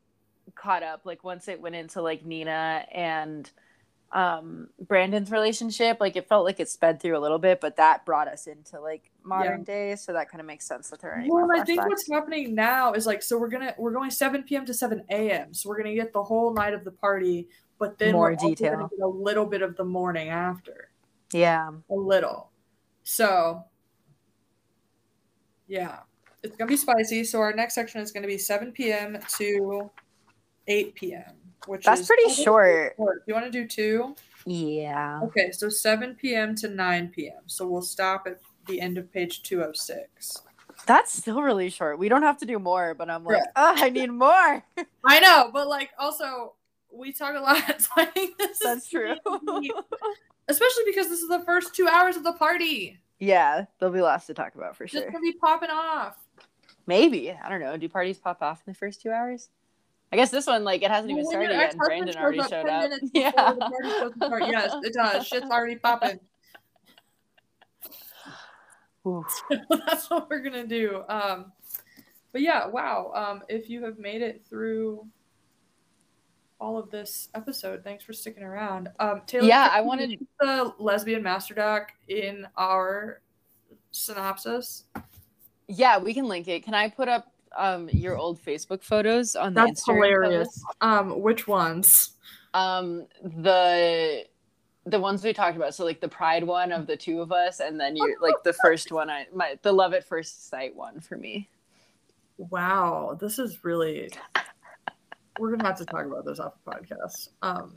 caught up like once it went into like Nina and um Brandon's relationship, like it felt like it sped through a little bit, but that brought us into like modern days, so that kind of makes sense that there are Well, I think what's happening now is like so we're gonna we're going 7 p.m. to 7 a.m. So we're gonna get the whole night of the party, but then More we're detail. gonna get a little bit of the morning after. Yeah. a little. So, yeah, it's gonna be spicy. So our next section is gonna be 7 p.m. to 8 p.m., which That's is pretty short. Do you want to do two? Yeah. Okay, so 7 p.m. to 9 p.m. So we'll stop at the end of page 206. That's still really short. We don't have to do more, but I'm like, Yeah. oh, I need more. I know, but like also we talk a lot. This That's true. especially because this is the first two hours of the party. Yeah, there'll be lots to talk about for sure. Just gonna be popping off. Maybe. I don't know. Do parties pop off in the first two hours? I guess this one, like, it hasn't even Well, when started yet. and Brandon already showed up. Yeah. the party's supposed to start, Yes, it does. Shit's already popping. Ooh. That's what we're gonna do. Um, but yeah, wow. Um, if you have made it through all of this episode, thanks for sticking around. Um, Taylor, Yeah, I wanted- the lesbian master doc in our synopsis. Yeah, we can link it. Can I put up um your old Facebook photos on the That's Instagram hilarious. Um, which ones? Um, the the ones we talked about. So like the pride one of the two of us, and then you like the first one. I my the love at first sight one for me. Wow, this is really. We're gonna have to talk about this off the podcast. Um,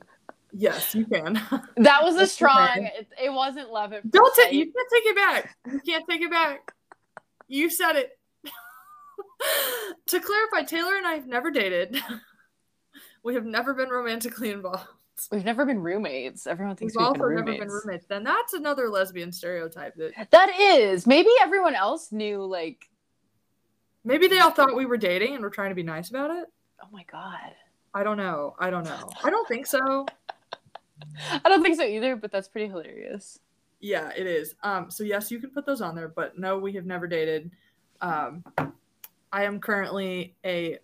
yes, you can. That was a strong. It, it wasn't love at Don't take. You can't take it back. You can't take it back. You said it. to clarify, Taylor and I have never dated. we have never been romantically involved. We've never been roommates. Everyone We've thinks we've, also been never roommates. been roommates. Then that's another lesbian stereotype that That is. Maybe everyone else knew like maybe they all thought we were dating and were trying to be nice about it. Oh my god. I don't know. I don't know. I don't think so. I don't think so either, but that's pretty hilarious. Yeah, it is. Um, so yes, you can put those on there, but no, we have never dated. Um, I am currently a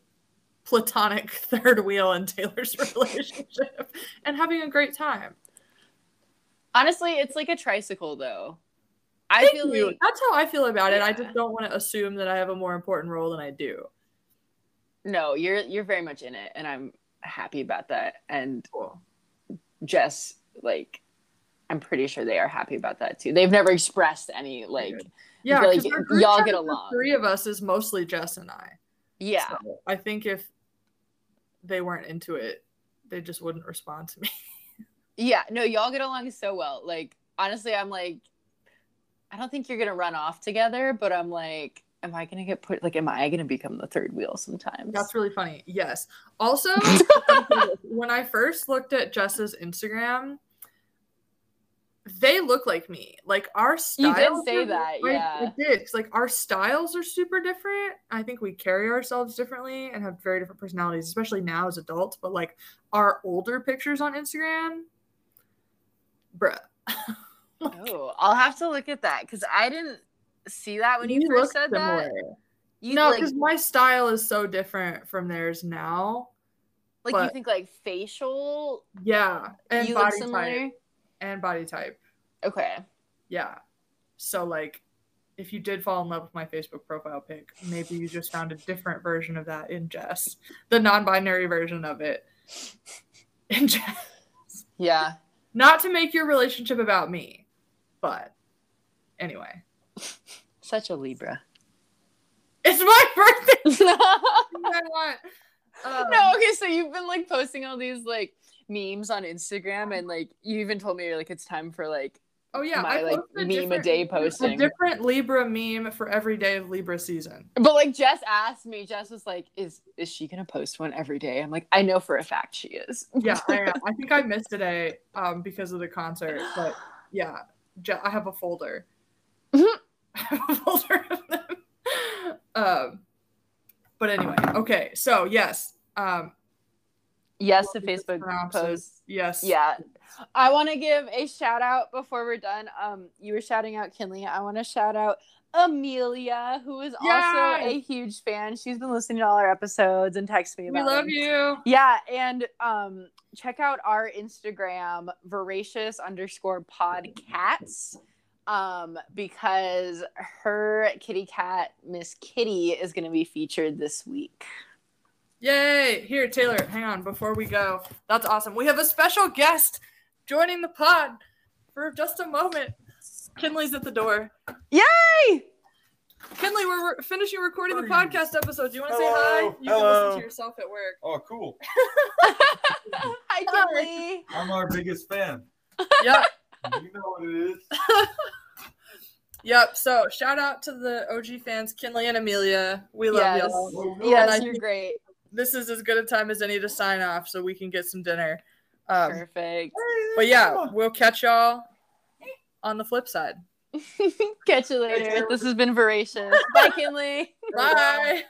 platonic third wheel in Taylor's relationship and having a great time. Honestly, it's like a tricycle though. I Thank feel you. like That's how I feel about it. I just don't want to assume that I have a more important role than I do. No, you're you're very much in it and I'm happy about that. And Cool. Jess, like I'm pretty sure they are happy about that too. They've never expressed any like Yeah, like y'all get along. Three of us is mostly Jess and I. yeah. So I think if they weren't into it, they just wouldn't respond to me. Yeah, no, y'all get along so well. Like, honestly, I'm like, I don't think you're gonna run off together, but I'm like, am I gonna get put? Like, am I gonna become the third wheel sometimes? That's really funny. Yes. Also, when I first looked at Jess's Instagram, they look like me. Like our styles. You did say that, yeah. I did. 'cause, like our styles are super different. I think we carry ourselves differently and have very different personalities, especially now as adults. But like our older pictures on Instagram, bruh. oh, I'll have to look at that because I didn't see that when you We first said that. similar. You no, like, because my style is so different from theirs now. like you think like facial, Yeah, and you body type and body type. Okay, Yeah. So like if you did fall in love with my Facebook profile pic, maybe you just found a different version of that in Jess, the non-binary version of it. in Jess. Yeah. Not to make your relationship about me, but anyway. Such a Libra. It's my birthday. Um, no, okay, so you've been like posting all these like memes on Instagram and like you even told me like it's time for like Oh yeah, my I like meme a day day A different Libra meme for every day of Libra season. But like Jess asked me, Jess was like, "Is is she gonna post one every day?" I'm like, "I know for a fact she is." Yeah, I am. I think I missed today um, because of the concert, but yeah, Je- I have a folder. Mhm. I have a folder of them. Um, but anyway, okay. So yes, um, yes, the Facebook post. Yes. Yeah. I want to give a shout out before we're done. Um, you were shouting out Kinley. I want to shout out Amelia, who is Yes! also a huge fan. She's been listening to all our episodes and texts me We love them. you. Yeah, and um, check out our Instagram, voracious underscore podcats, um, because her kitty cat, Miss Kitty, is going to be featured this week. Yay! Here, Taylor, hang on before we go. That's awesome. We have a special guest joining the pod for just a moment. Kinley's at the door. Yay! Kinley, we're re- finishing recording the podcast episode. Do you want to say Hello. hi? You can Hello. listen to yourself at work. Oh, cool. Hi, Kinley. I'm our biggest fan. Yep. You know what it is. Yep. So shout out to the OG fans, Kinley and Amelia. We love Yes. y'all. And Yes, you're great. This is as good a time as any to sign off so we can get some dinner. Um, Perfect. but yeah, we'll catch y'all on the flip side. Catch you later. This has been voracious. Bye, Kinley. Bye.